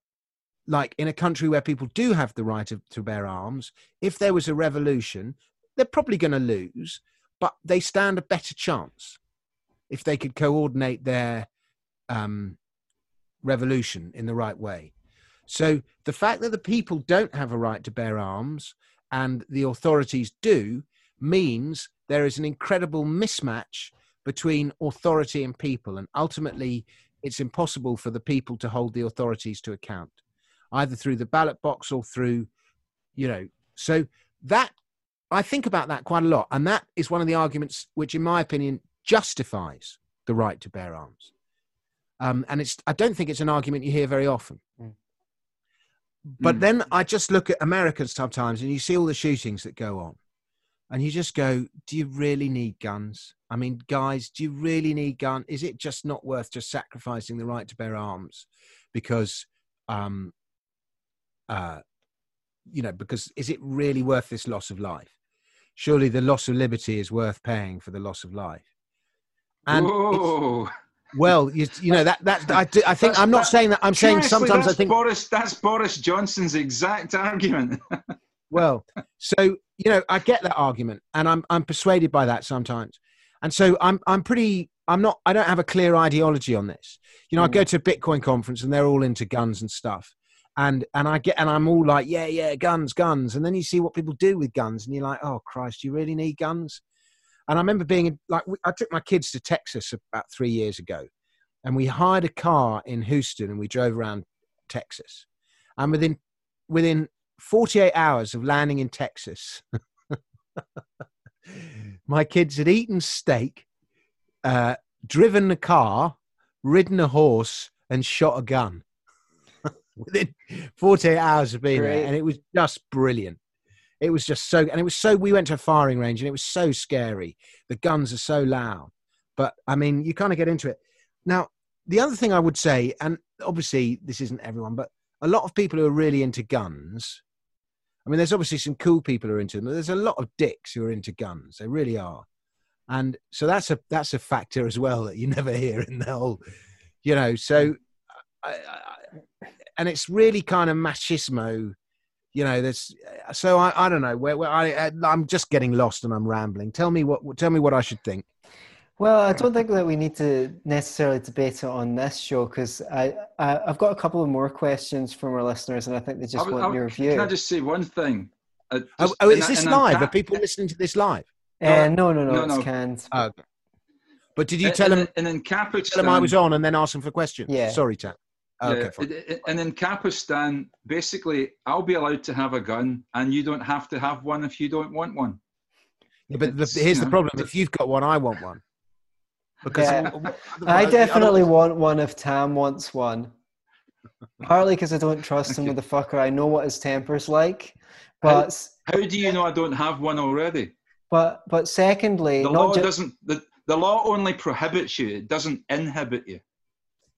like in a country where people do have the right to, to bear arms, if there was a revolution, they're probably going to lose, but they stand a better chance if they could coordinate their um, revolution in the right way. So the fact that the people don't have a right to bear arms and the authorities do means there is an incredible mismatch between authority and people. And ultimately, it's impossible for the people to hold the authorities to account either through the ballot box or through, you know. So that I think about that quite a lot, and that is one of the arguments which, in my opinion, justifies the right to bear arms. Um, and it's I don't think it's an argument you hear very often. Mm. But Mm. then I just look at Americans sometimes, and you see all the shootings that go on, and you just go, "Do you really need guns? I mean, guys, do you really need gun? Is it just not worth just sacrificing the right to bear arms because?" Um, uh, you know, because is it really worth this loss of life? Surely the loss of liberty is worth paying for the loss of life. And well, you, you know that that I, do- I think That's- I'm not that- saying that. I'm saying sometimes I think Boris. That's Boris Johnson's exact argument. well, so you know I get that argument, and I'm I'm persuaded by that sometimes, and so I'm I'm pretty. I'm not. I don't have a clear ideology on this. You know, I go mm. to a Bitcoin conference and they're all into guns and stuff, and and I get and I'm all like, yeah, yeah, guns, guns, and then you see what people do with guns, and you're like, oh Christ, you really need guns? And I remember being like, I took my kids to Texas about three years ago, and we hired a car in Houston and we drove around Texas, and within within 48 hours of landing in Texas, my kids had eaten steak, uh, driven a car, ridden a horse, and shot a gun within 48 hours of being Great. there. And it was just brilliant. It was just so, and it was so, we went to a firing range and it was so scary. The guns are so loud. But I mean, you kind of get into it. Now, the other thing I would say, and obviously this isn't everyone, but a lot of people who are really into guns. I mean, there's obviously some cool people who are into them, but there's a lot of dicks who are into guns. They really are, and so that's a that's a factor as well that you never hear in the whole, you know. So, mm. I, I, and it's really kind of machismo, you know. There's so I, I don't know where, where I I'm just getting lost and I'm rambling. Tell me what tell me what I should think. Well, I don't think that we need to necessarily debate it on this show because I, I I've got a couple of more questions from our listeners, and I think they just would- want I would- your Can I just say one thing? Uh, Oh, just oh in is this in live? Are people listening to this live? Uh, no, no, no, no, it's no. canned. Oh, but did you tell in- him Ancapistan, tell him I was on and then ask him for questions? Yeah. Sorry, Tam. Okay, yeah, fine. i- i- Ancapistan, basically, I'll be allowed to have a gun, and you don't have to have one if you don't want one. Yeah, but the, here's you the problem: if you've got one, I want one. Because Yeah. I definitely otherwise- want one if Tam wants one. Partly because I don't trust him with the fucker. I know what his temper's like. But How do you know I don't have one already? But but secondly, The not law ju- doesn't. The, the law only prohibits you. It doesn't inhibit you.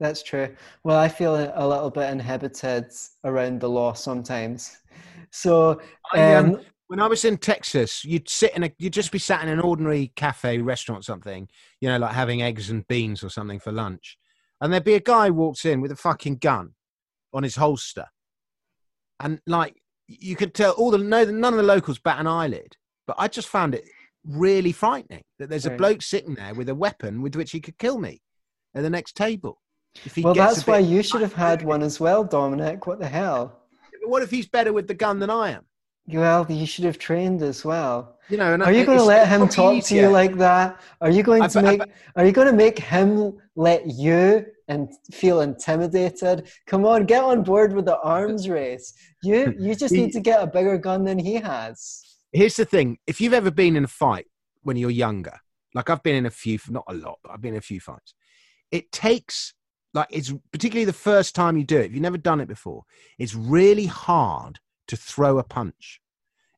That's true. Well, I feel a little bit inhibited around the law sometimes. So, I, um, um, when I was in Texas, you'd sit in a, you'd just be sat in an ordinary cafe, restaurant, something, you know, like having eggs and beans or something for lunch, and there'd be a guy walks in with a fucking gun on his holster, and like you could tell all the no, none of the locals bat an eyelid, but I just found it really frightening that there's a bloke sitting there with a weapon with which he could kill me at the next table. If he well, that's why bit- you should have had one as well, Dominic. What the hell? What if he's better with the gun than I am? Well, you should have trained as well. You know, and Are you going to let him talk to you like that? Are you going I to I make? Are you going to make him let you and feel intimidated? Come on, get on board with the arms race. You you just need to get a bigger gun than he has. here's the thing if you've ever been in a fight when you're younger like i've been in a few not a lot but i've been in a few fights it takes like it's particularly the first time you do it if you've never done it before it's really hard to throw a punch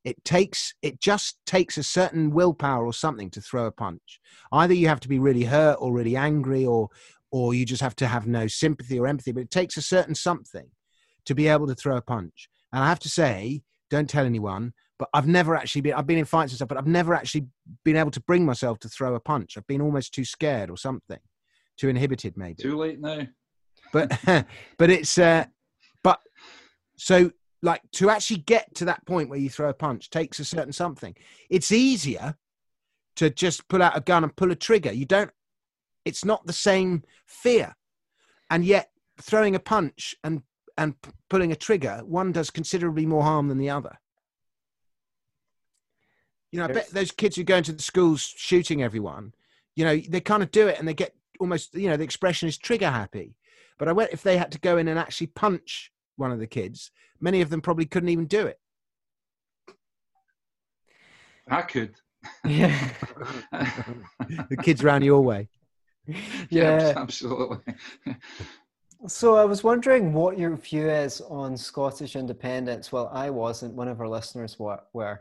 it takes it just takes a certain willpower or something to throw a punch either you have to be really hurt or really angry or or you just have to have no sympathy or empathy but it takes a certain something to be able to throw a punch and i have to say don't tell anyone but I've never actually been. I've been in fights and stuff, but I've never actually been able to bring myself to throw a punch. I've been almost too scared or something, too inhibited maybe. Too late now. But but it's uh, but so like to actually get to that point where you throw a punch takes a certain something. It's easier to just pull out a gun and pull a trigger. You don't. It's not the same fear, and yet throwing a punch and and p- pulling a trigger, one does considerably more harm than the other. You know, I bet those kids who go into the schools shooting everyone, you know, they kind of do it and they get almost, you know, the expression is trigger happy. But I went if they had to go in and actually punch one of the kids, many of them probably couldn't even do it. I could. Yeah, The kids ran your way. Yes, yeah. absolutely. So I was wondering what your view is on Scottish independence. Well, I wasn't. One of our listeners were.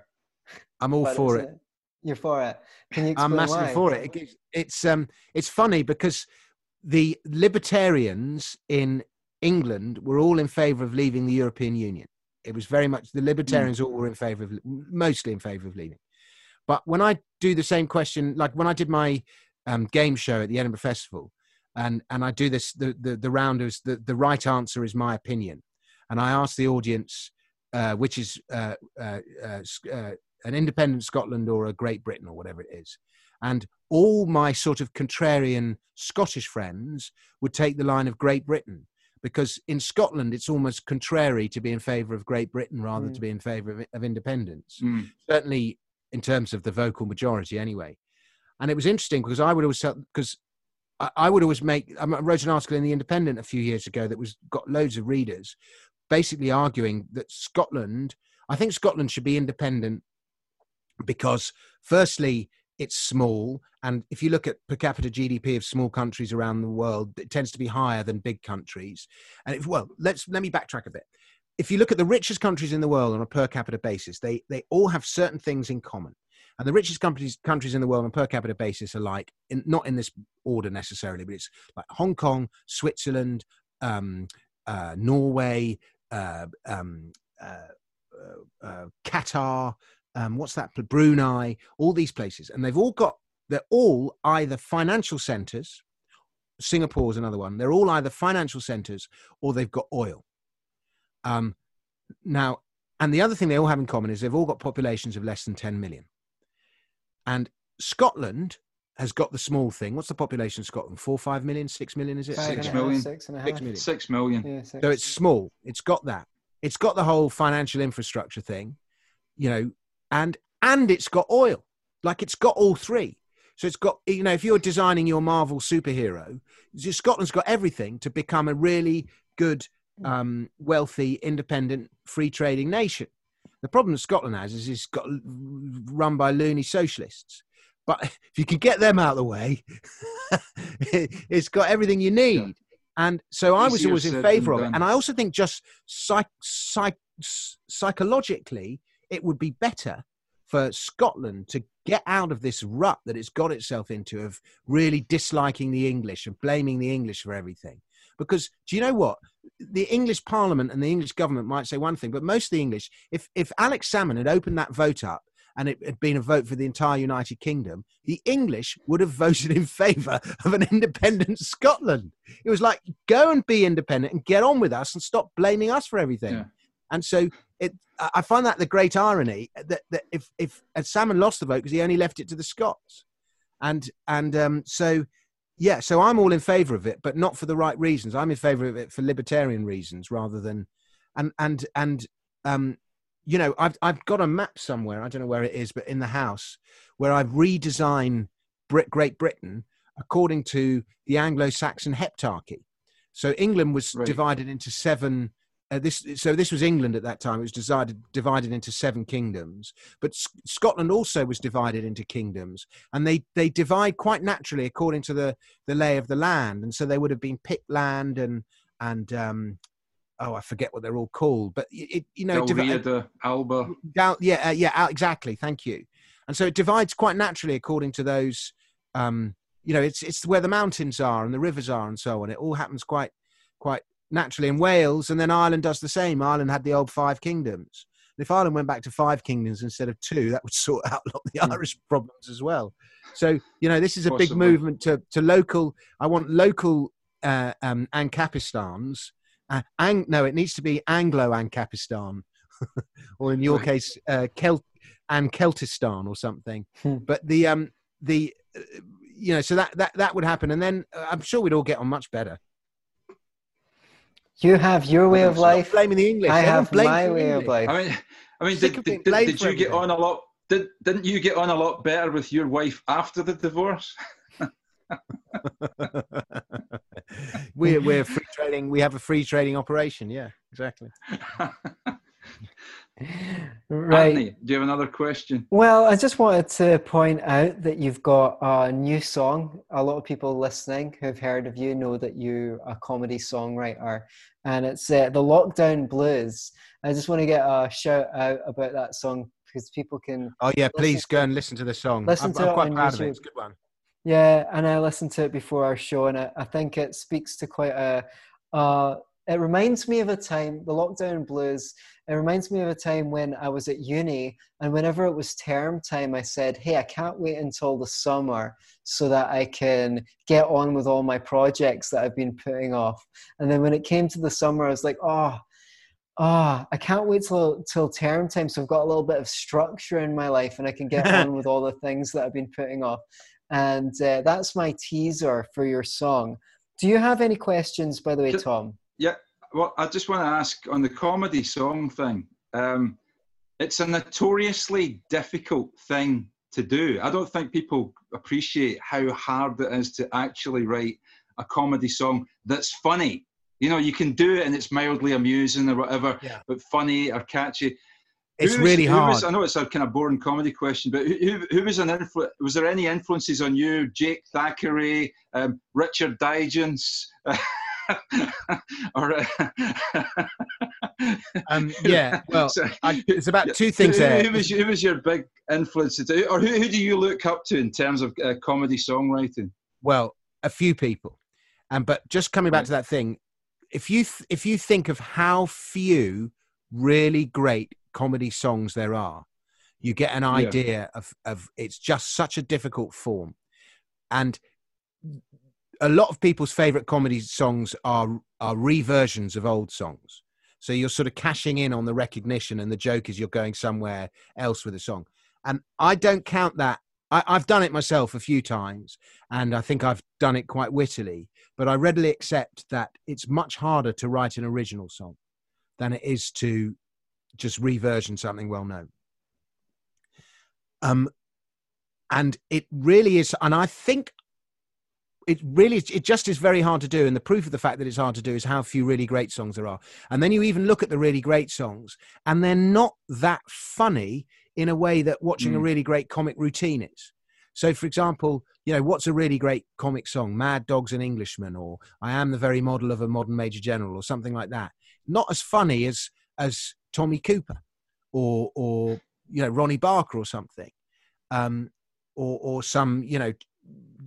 I'm all But for is it. You're for it. Can you explain I'm massively why? for it. it. gives- It's um, it's funny because the libertarians in England were all in favour of leaving the European Union. It was very much the libertarians all were in favour of, mostly in favour of leaving. But when I do the same question, like when I did my um, game show at the Edinburgh Festival, and and I do this, the the, the round is the the right answer is my opinion, and I ask the audience, uh, which is uh, uh, uh, uh, an independent Scotland or a Great Britain or whatever it is. And all my sort of contrarian Scottish friends would take the line of Great Britain because in Scotland it's almost contrary to be in favour of Great Britain rather Mm. to be in favour of, of independence. Mm. Certainly in terms of the vocal majority, anyway. And it was interesting because I would always because I, I would always make. I wrote an article in the Independent a few years ago that was got loads of readers, basically arguing that Scotland. I think Scotland should be independent because, firstly, it's small, and if you look at per capita GDP of small countries around the world, it tends to be higher than big countries. And if, well, let's let me backtrack a bit. If you look at the richest countries in the world on a per capita basis, they they all have certain things in common. And the richest countries countries in the world on a per capita basis are like, in, not in this order necessarily, but it's like Hong Kong, Switzerland, um, uh, Norway, uh, um, uh, uh, uh, Qatar, um, what's that? Brunei, all these places, and they've all got. They're all either financial centres. Singapore's another one. They're all either financial centres or they've got oil. Um, now, and the other thing they all have in common is they've all got populations of less than 10 million. And Scotland has got the small thing. What's the population of Scotland? Four, five million, six million, is it? Five Six and a half, million. Six and a half. Six million. Six million. Yeah, six. So it's small. It's got that. It's got the whole financial infrastructure thing, you know, and and it's got oil. Like it's got all three. So it's got you know, if you're designing your Marvel superhero, Scotland's got everything to become a really good, um, wealthy, independent, free trading nation. The problem that Scotland has is it's got run by loony socialists. But if you could get them out of the way, it's got everything you need. Yeah. And so I was always in favour of it. And I also think just psych, psych, psychologically, it would be better for Scotland to get out of this rut that it's got itself into of really disliking the English and blaming the English for everything. Because do you know what? The English Parliament and the English government might say one thing, but most of the English, if if Alex Salmond had opened that vote up and it had been a vote for the entire United Kingdom, the English would have voted in favour of an independent Scotland. It was like, go and be independent and get on with us and stop blaming us for everything. Yeah. And so it, I find that the great irony that, that if, if Salmond lost the vote because he only left it to the Scots. And, and um, so, yeah, so I'm all in favour of it, but not for the right reasons. I'm in favour of it for libertarian reasons rather than, and, and, and, um, you know, I've I've got a map somewhere. I don't know where it is, but in the house where I've redesigned Brit- Great Britain according to the Anglo-Saxon heptarchy. So England was right. divided into seven. Uh, this so this was England at that time. It was decided, divided into seven kingdoms, but S- Scotland also was divided into kingdoms, and they they divide quite naturally according to the the lay of the land. And so they would have been Pictland and and um, oh, I forget what they're all called, but it, you know, Dalriada, Alba. Yeah, uh, yeah, exactly. Thank you. And so it divides quite naturally according to those. Um, you know, it's it's where the mountains are and the rivers are and so on. It all happens quite quite naturally in Wales, and then Ireland does the same. Ireland had the old five kingdoms. And if Ireland went back to five kingdoms instead of two, that would sort out a lot of the mm. Irish problems as well. So you know, this is a Possibly. big movement to to local. I want local uh, um, Ancapistans uh, ang- no, it needs to be Anglo Ancapistan, or in your right. case, uh, Celt and Celtistan or something. Hmm. But the um the uh, you know so that that that would happen, and then uh, I'm sure we'd all get on much better. You have your way of life. Blaming the English. I have my way English. of life. I mean, I mean, did, did, did, did you get on a lot? Did, didn't you get on a lot better with your wife after the divorce? we're we're free trading. We have a free trading operation. Yeah, exactly. right. Anthony, do you have another question? Well, I just wanted to point out that you've got a new song. A lot of people listening who've heard of you know that you're a comedy songwriter, and it's uh, the Lockdown Blues. I just want to get a shout out about that song because people can. Oh yeah, please go and listen to the song. Listen I'm, to I'm it quite proud YouTube. of it. It's a good one. Yeah, and I listened to it before our show, and I, I think it speaks to quite a. Uh, it reminds me of a time, the lockdown blues. It reminds me of a time when I was at uni, and whenever it was term time, I said, "Hey, I can't wait until the summer so that I can get on with all my projects that I've been putting off." And then when it came to the summer, I was like, "Oh." oh, I can't wait till till term time. So I've got a little bit of structure in my life, and I can get on with all the things that I've been putting off and uh, that's my teaser for your song. Do you have any questions, by the way, Tom? Yeah, well, I just want to ask on the comedy song thing. Um, it's a notoriously difficult thing to do. I don't think people appreciate how hard it is to actually write a comedy song that's funny. You know, you can do it and it's mildly amusing or whatever, yeah. but funny or catchy. It's really hard. Was, I know it's a kind of boring comedy question, but who, who was an influ- Was there any influences on you? Jake Thackray, um, Richard Digance, or um, yeah. Well, so, I, it's about two things who, there. Who was, who was your big influence, or who, who do you look up to in terms of uh, comedy songwriting? Well, a few people, and um, but just coming back to that thing, if you th- if you think of how few really great comedy songs there are, you get an idea yeah. of, of it's just such a difficult form. And a lot of people's favorite comedy songs are are reversions of old songs. So you're sort of cashing in on the recognition, and the joke is you're going somewhere else with a song. And I don't count that. I, I've done it myself a few times, and I think I've done it quite wittily. But I readily accept that it's much harder to write an original song than it is to just reversion something well known. Um, and it really is, and I think it really it just is very hard to do and the proof of the fact that it's hard to do is how few really great songs there are and then you even look at the really great songs and they're not that funny in a way that watching mm. a really great comic routine is so for example you know what's a really great comic song mad dogs and englishmen or i am the very model of a modern major general or something like that not as funny as as Tommy Cooper or or you know Ronnie Barker or something. Um, or or some you know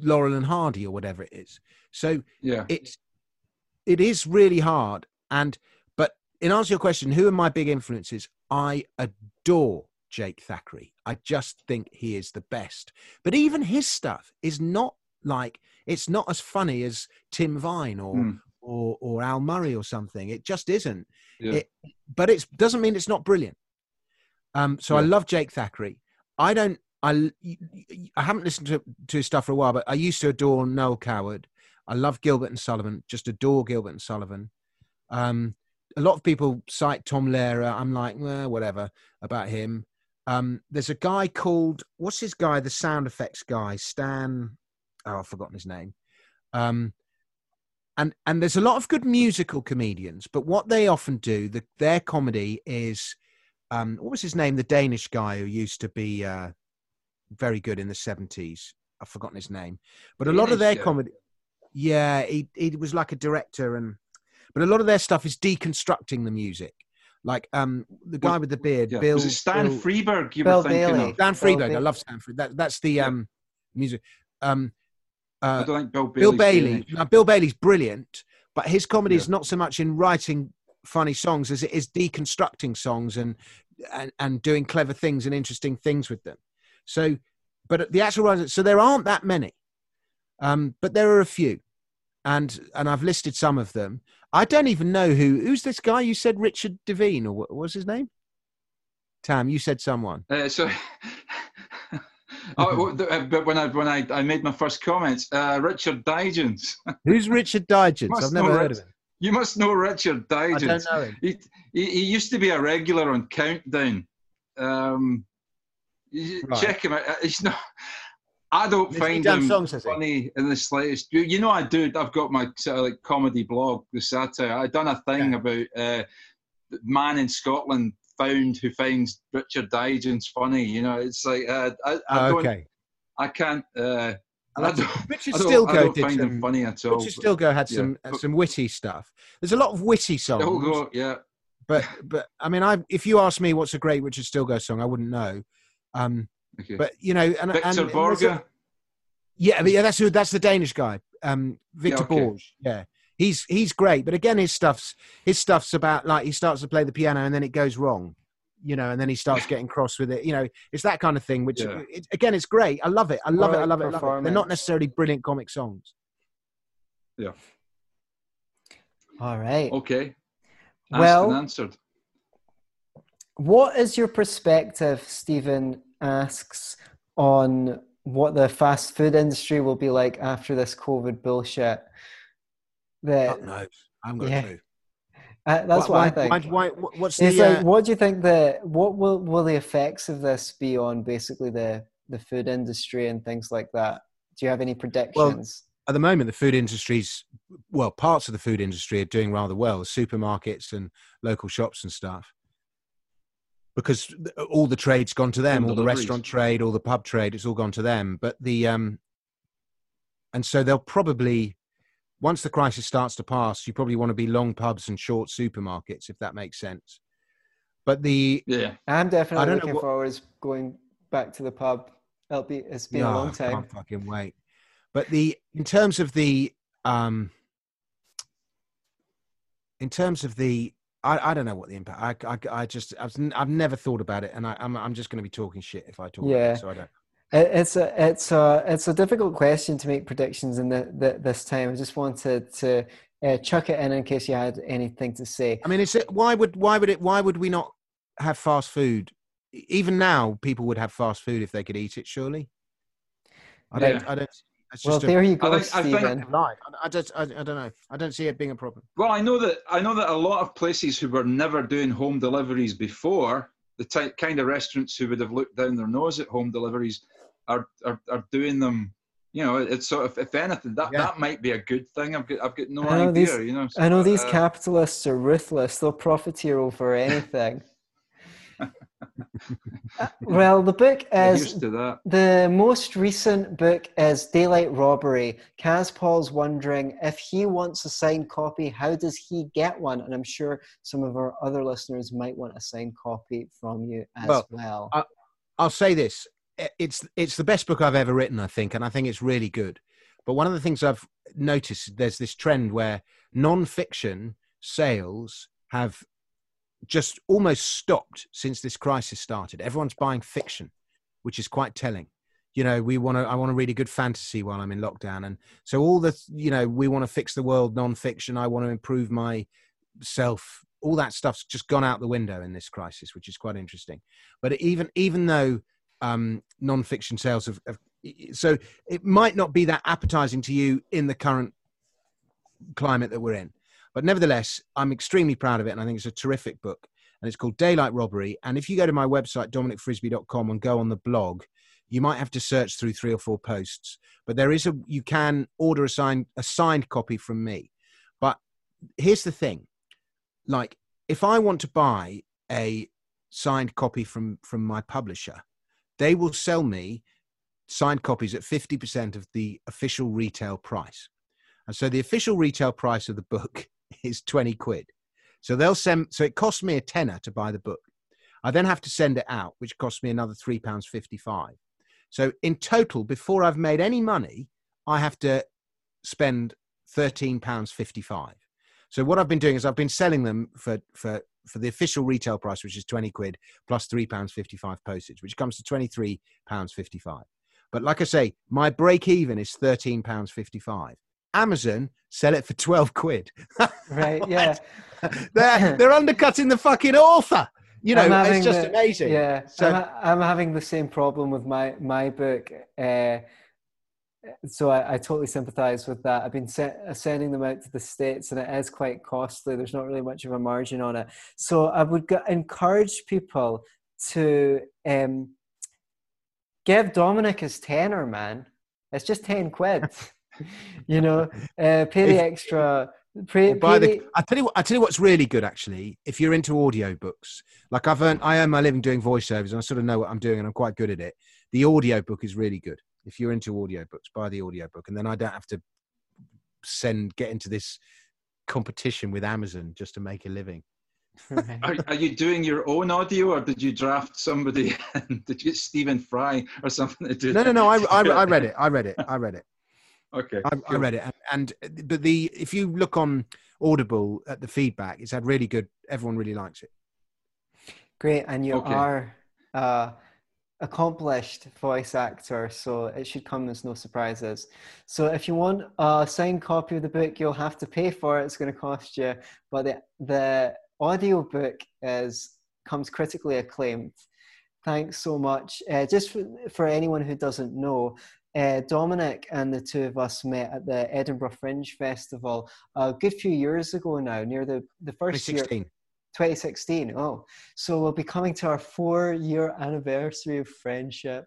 Laurel and Hardy or whatever it is. So Yeah. it's it is really hard. And but in answer to your question, who are my big influences? I adore Jake Thackray. I just think he is the best. But even his stuff is not like it's not as funny as Tim Vine or Mm. or or Al Murray or something. It just isn't. Yeah. It, but it doesn't mean it's not brilliant. Um, so I love Jake Thackray. I don't. I I haven't listened to to his stuff for a while, but I used to adore Noel Coward. I love Gilbert and Sullivan. Just adore Gilbert and Sullivan. Um, a lot of people cite Tom Lehrer. I'm like, well, whatever about him. Um, there's a guy called what's his guy? The sound effects guy, Stan. Oh, I've forgotten his name. Um, and and there's a lot of good musical comedians, but what they often do, the, their comedy is, um, what was his name? The Danish guy who used to be uh, very good in the seventies. I've forgotten his name, but a lot of their comedy, yeah, he he was like a director, and but a lot of their stuff is deconstructing the music. Like um, the guy with the beard, Yeah. Bill. Was it Stan Bill- Freberg you Bill were thinking Bailey. of? Dan Bill Freberg. I love Stan Freberg. That, that's the Yeah. um, music. Um, I uh, don't think Bill Bailey. Bill Bailey. Now, Bill Bailey's brilliant, but his comedy is not so much in writing funny songs as it is deconstructing songs and and, and doing clever things and interesting things with them. So, but the actual so there aren't that many, um, but there are a few, and and I've listed some of them. I don't even know who who's this guy. You said Richard Devine, or what was his name? Tam, you said someone. Uh, so, oh, uh, but when I when I, I made my first comments, uh, Richard Digance. Who's Richard Digance? Must I've never heard Rich- of him. You must know Richard I don't know him. He, he he used to be a regular on Countdown. Um, Right. Check him out. Uh, He's not. I don't find him songs, funny in the slightest. You, you know, I do. I've got my sort of like comedy blog, the satire. I done a thing Yeah. about uh, man in Scotland found who finds Richard Digance funny. You know, it's like uh, I, I Oh, don't. okay. I can't. Uh, I don't, Richard I don't, Stilgoe I don't did find some, him funny at all. Richard Stilgoe had yeah. some uh, some witty stuff. There's a lot of witty songs, Stilgoe, yeah. but but I mean, I if you ask me what's a great Richard Stilgoe song, I wouldn't know. Um, Okay. but you know, and and- Victor and a- Borge. yeah, but yeah, that's who that's the Danish guy, um, Victor okay. Borge. Yeah, he's he's great, but again, his stuff's his stuff's about like he starts to play the piano and then it goes wrong. You know, and then he starts getting cross with it. You know, it's that kind of thing. Which, Yeah. it, again, it's great. I love it. I love it. I love it. I love it. They're not necessarily brilliant comic songs. Yeah. All right. Okay. Asked Well- and answered. What is your perspective, Stephen asks, on what the fast food industry will be like after this COVID bullshit? God knows. I haven't got yeah. clue. uh, that's what I think. Why, why, what's it's the? like, uh, what do you think the what will will the effects of this be on basically the the food industry and things like that? Do you have any predictions? at the moment, the food industry's well, parts of the food industry are doing rather well. Supermarkets and local shops and stuff, because all the trade's gone to them. All the restaurant trade, all the pub trade, it's all gone to them. But the um, and so they'll probably once the crisis starts to pass, you probably want to be long pubs and short supermarkets, if that makes sense. But the Yeah. I'm definitely I don't know looking what- forward to going back to the pub. It'll be it's been a Yeah, long I time. Can't fucking wait. But the in terms of the um in terms of the I, I don't know what the impact. I, I, I just I've, n- I've never thought about it, and I, I'm I'm just going to be talking shit if I talk. About Yeah. it, so I don't. It's a it's a it's a difficult question to make predictions in the, the, this time. I just wanted to uh, chuck it in in case you had anything to say. I mean, is it why would why would it why would we not have fast food? Even now, people would have fast food if they could eat it. Surely. I don't. I don't. It's Well, just a there you go, I think- Stephen. life. I, I just. I, I don't know. I don't see it being a problem. Well, I know that I know that a lot of places who were never doing home deliveries before, the ty- kind of restaurants who would have looked down their nose at home deliveries, are are, are doing them. You know, it's sort of if anything, that, Yeah. that might be a good thing. I've got I've got no idea. these- you know, I know these uh, capitalists are ruthless. They'll profiteer over anything. Uh, well, the book is used to that. The most recent book is Daylight Robbery. Kaz Paul's wondering if he wants a signed copy, how does he get one? And I'm sure some of our other listeners might want a signed copy from you as well. Well, I'll say this: it's it's the best book I've ever written, I think, and I think it's really good. But one of the things I've noticed there's this trend where non-fiction sales have just almost stopped since this crisis started. Everyone's buying fiction, which is quite telling. You know, we want to. I want to read a good fantasy while I'm in lockdown, and so all the you know we want to fix the world non-fiction. I want to improve myself. All that stuff's just gone out the window in this crisis, which is quite interesting. But even even though um, non-fiction sales have, have so it might not be that appetizing to you in the current climate that we're in but nevertheless i'm extremely proud of it and i think it's a terrific book and it's called daylight robbery. And if you go to my website dominicfrisby.com and go on the blog you might have to search through three or four posts. But there is a you can order a signed a signed copy from me. But here's the thing. Like if i want to buy a signed copy from from my publisher they will sell me signed copies at 50% of the official retail price. And so the official retail price of the book is 20 quid. So they'll send, so it costs me a tenner to buy the book. I then have to send it out, which costs me another £3.55. So in total, before I've made any money, I have to spend £13.55. So what I've been doing is I've been selling them for, for for the official retail price, which is 20 quid plus £3.55 postage, which comes to £23.55. But like I say, my break even is £13.55. Amazon sell it for 12 quid. right, yeah. they're, they're undercutting the fucking author. You know, it's just the, amazing. Yeah, so I'm, I'm, having the same problem with my, my book. Uh, so I, I, totally sympathize with that. I've been sending them out to the states, and it is quite costly. There's not really much of a margin on it. So I would encourage people to um, give Dominic his tenner, man. It's just ten quid. you know, uh, pay the extra. Pay, pay the, I tell you what. I tell you what's really good actually. If you're into audiobooks, like I've earned, I earn my living doing voiceovers, and I sort of know what I'm doing, and I'm quite good at it. The audiobook is really good if you're into audiobooks, buy the audiobook, and then I don't have to send get into this competition with Amazon just to make a living. are, are, you doing your own audio, or did you draft somebody? did you get Stephen Fry or something to do? No, no, no. I, I, I read it. I read it. I read it. Okay, I, I, read it, and, and but the if you look on Audible at the feedback, it's had really good. Everyone really likes it. Great, and you okay. are uh, accomplished voice actor, so it should come as no surprises. So if you want a signed copy of the book, you'll have to pay for it. It's going to cost you, but the the audio book is comes critically acclaimed. Thanks so much. Uh, just for, for anyone who doesn't know, uh, Dominic and the two of us met at the Edinburgh Fringe Festival a good few years ago now, near the, the first 2016. year. 2016. Oh, so we'll be coming to our four year anniversary of friendship.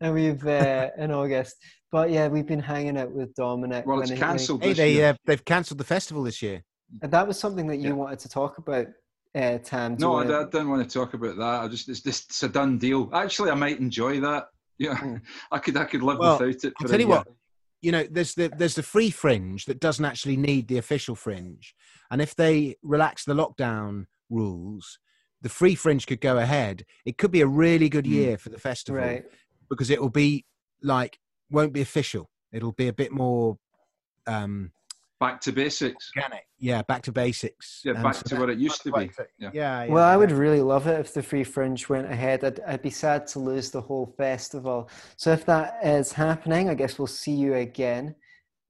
And we've uh, in August, but yeah, we've been hanging out with Dominic. Well, it's cancelled. Hey, they uh, they've cancelled the festival this year. And that was something that you yeah. wanted to talk about, uh, Tam. No, I, I, didn't want to talk about that. I just it's just it's a done deal. Actually, I might enjoy that. Yeah, mm. I could I could live well, without it. I'll tell you what. You know, there's the there's the free fringe that doesn't actually need the official fringe, and if they relax the lockdown rules, the free fringe could go ahead. It could be a really good hmm. year for the festival right. because it will be like won't be official. It'll be a bit more um, back to basics. Organic. Yeah, back to basics. Yeah, back so to what it used to be. Yeah. Yeah, yeah. Well, I would really love it if the Free Fringe went ahead. I'd, I'd be sad to lose the whole festival. So if that is happening, I guess we'll see you again.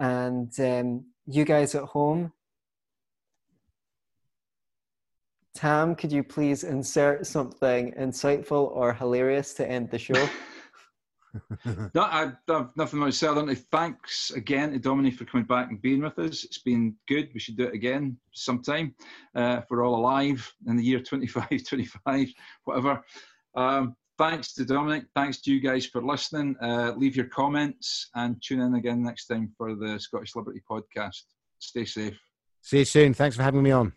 And um, you guys at home, Tam, could you please insert something insightful or hilarious to end the show? no, I, have nothing more to say. I thanks again to Dominic for coming back and being with us. It's been good. We should do it again sometime uh, if we're all alive in the year 25, 25, whatever. Um, thanks to Dominic. Thanks to you guys for listening. Uh, leave your comments and tune in again next time for the Scottish Liberty podcast. Stay safe. See you soon. Thanks for having me on.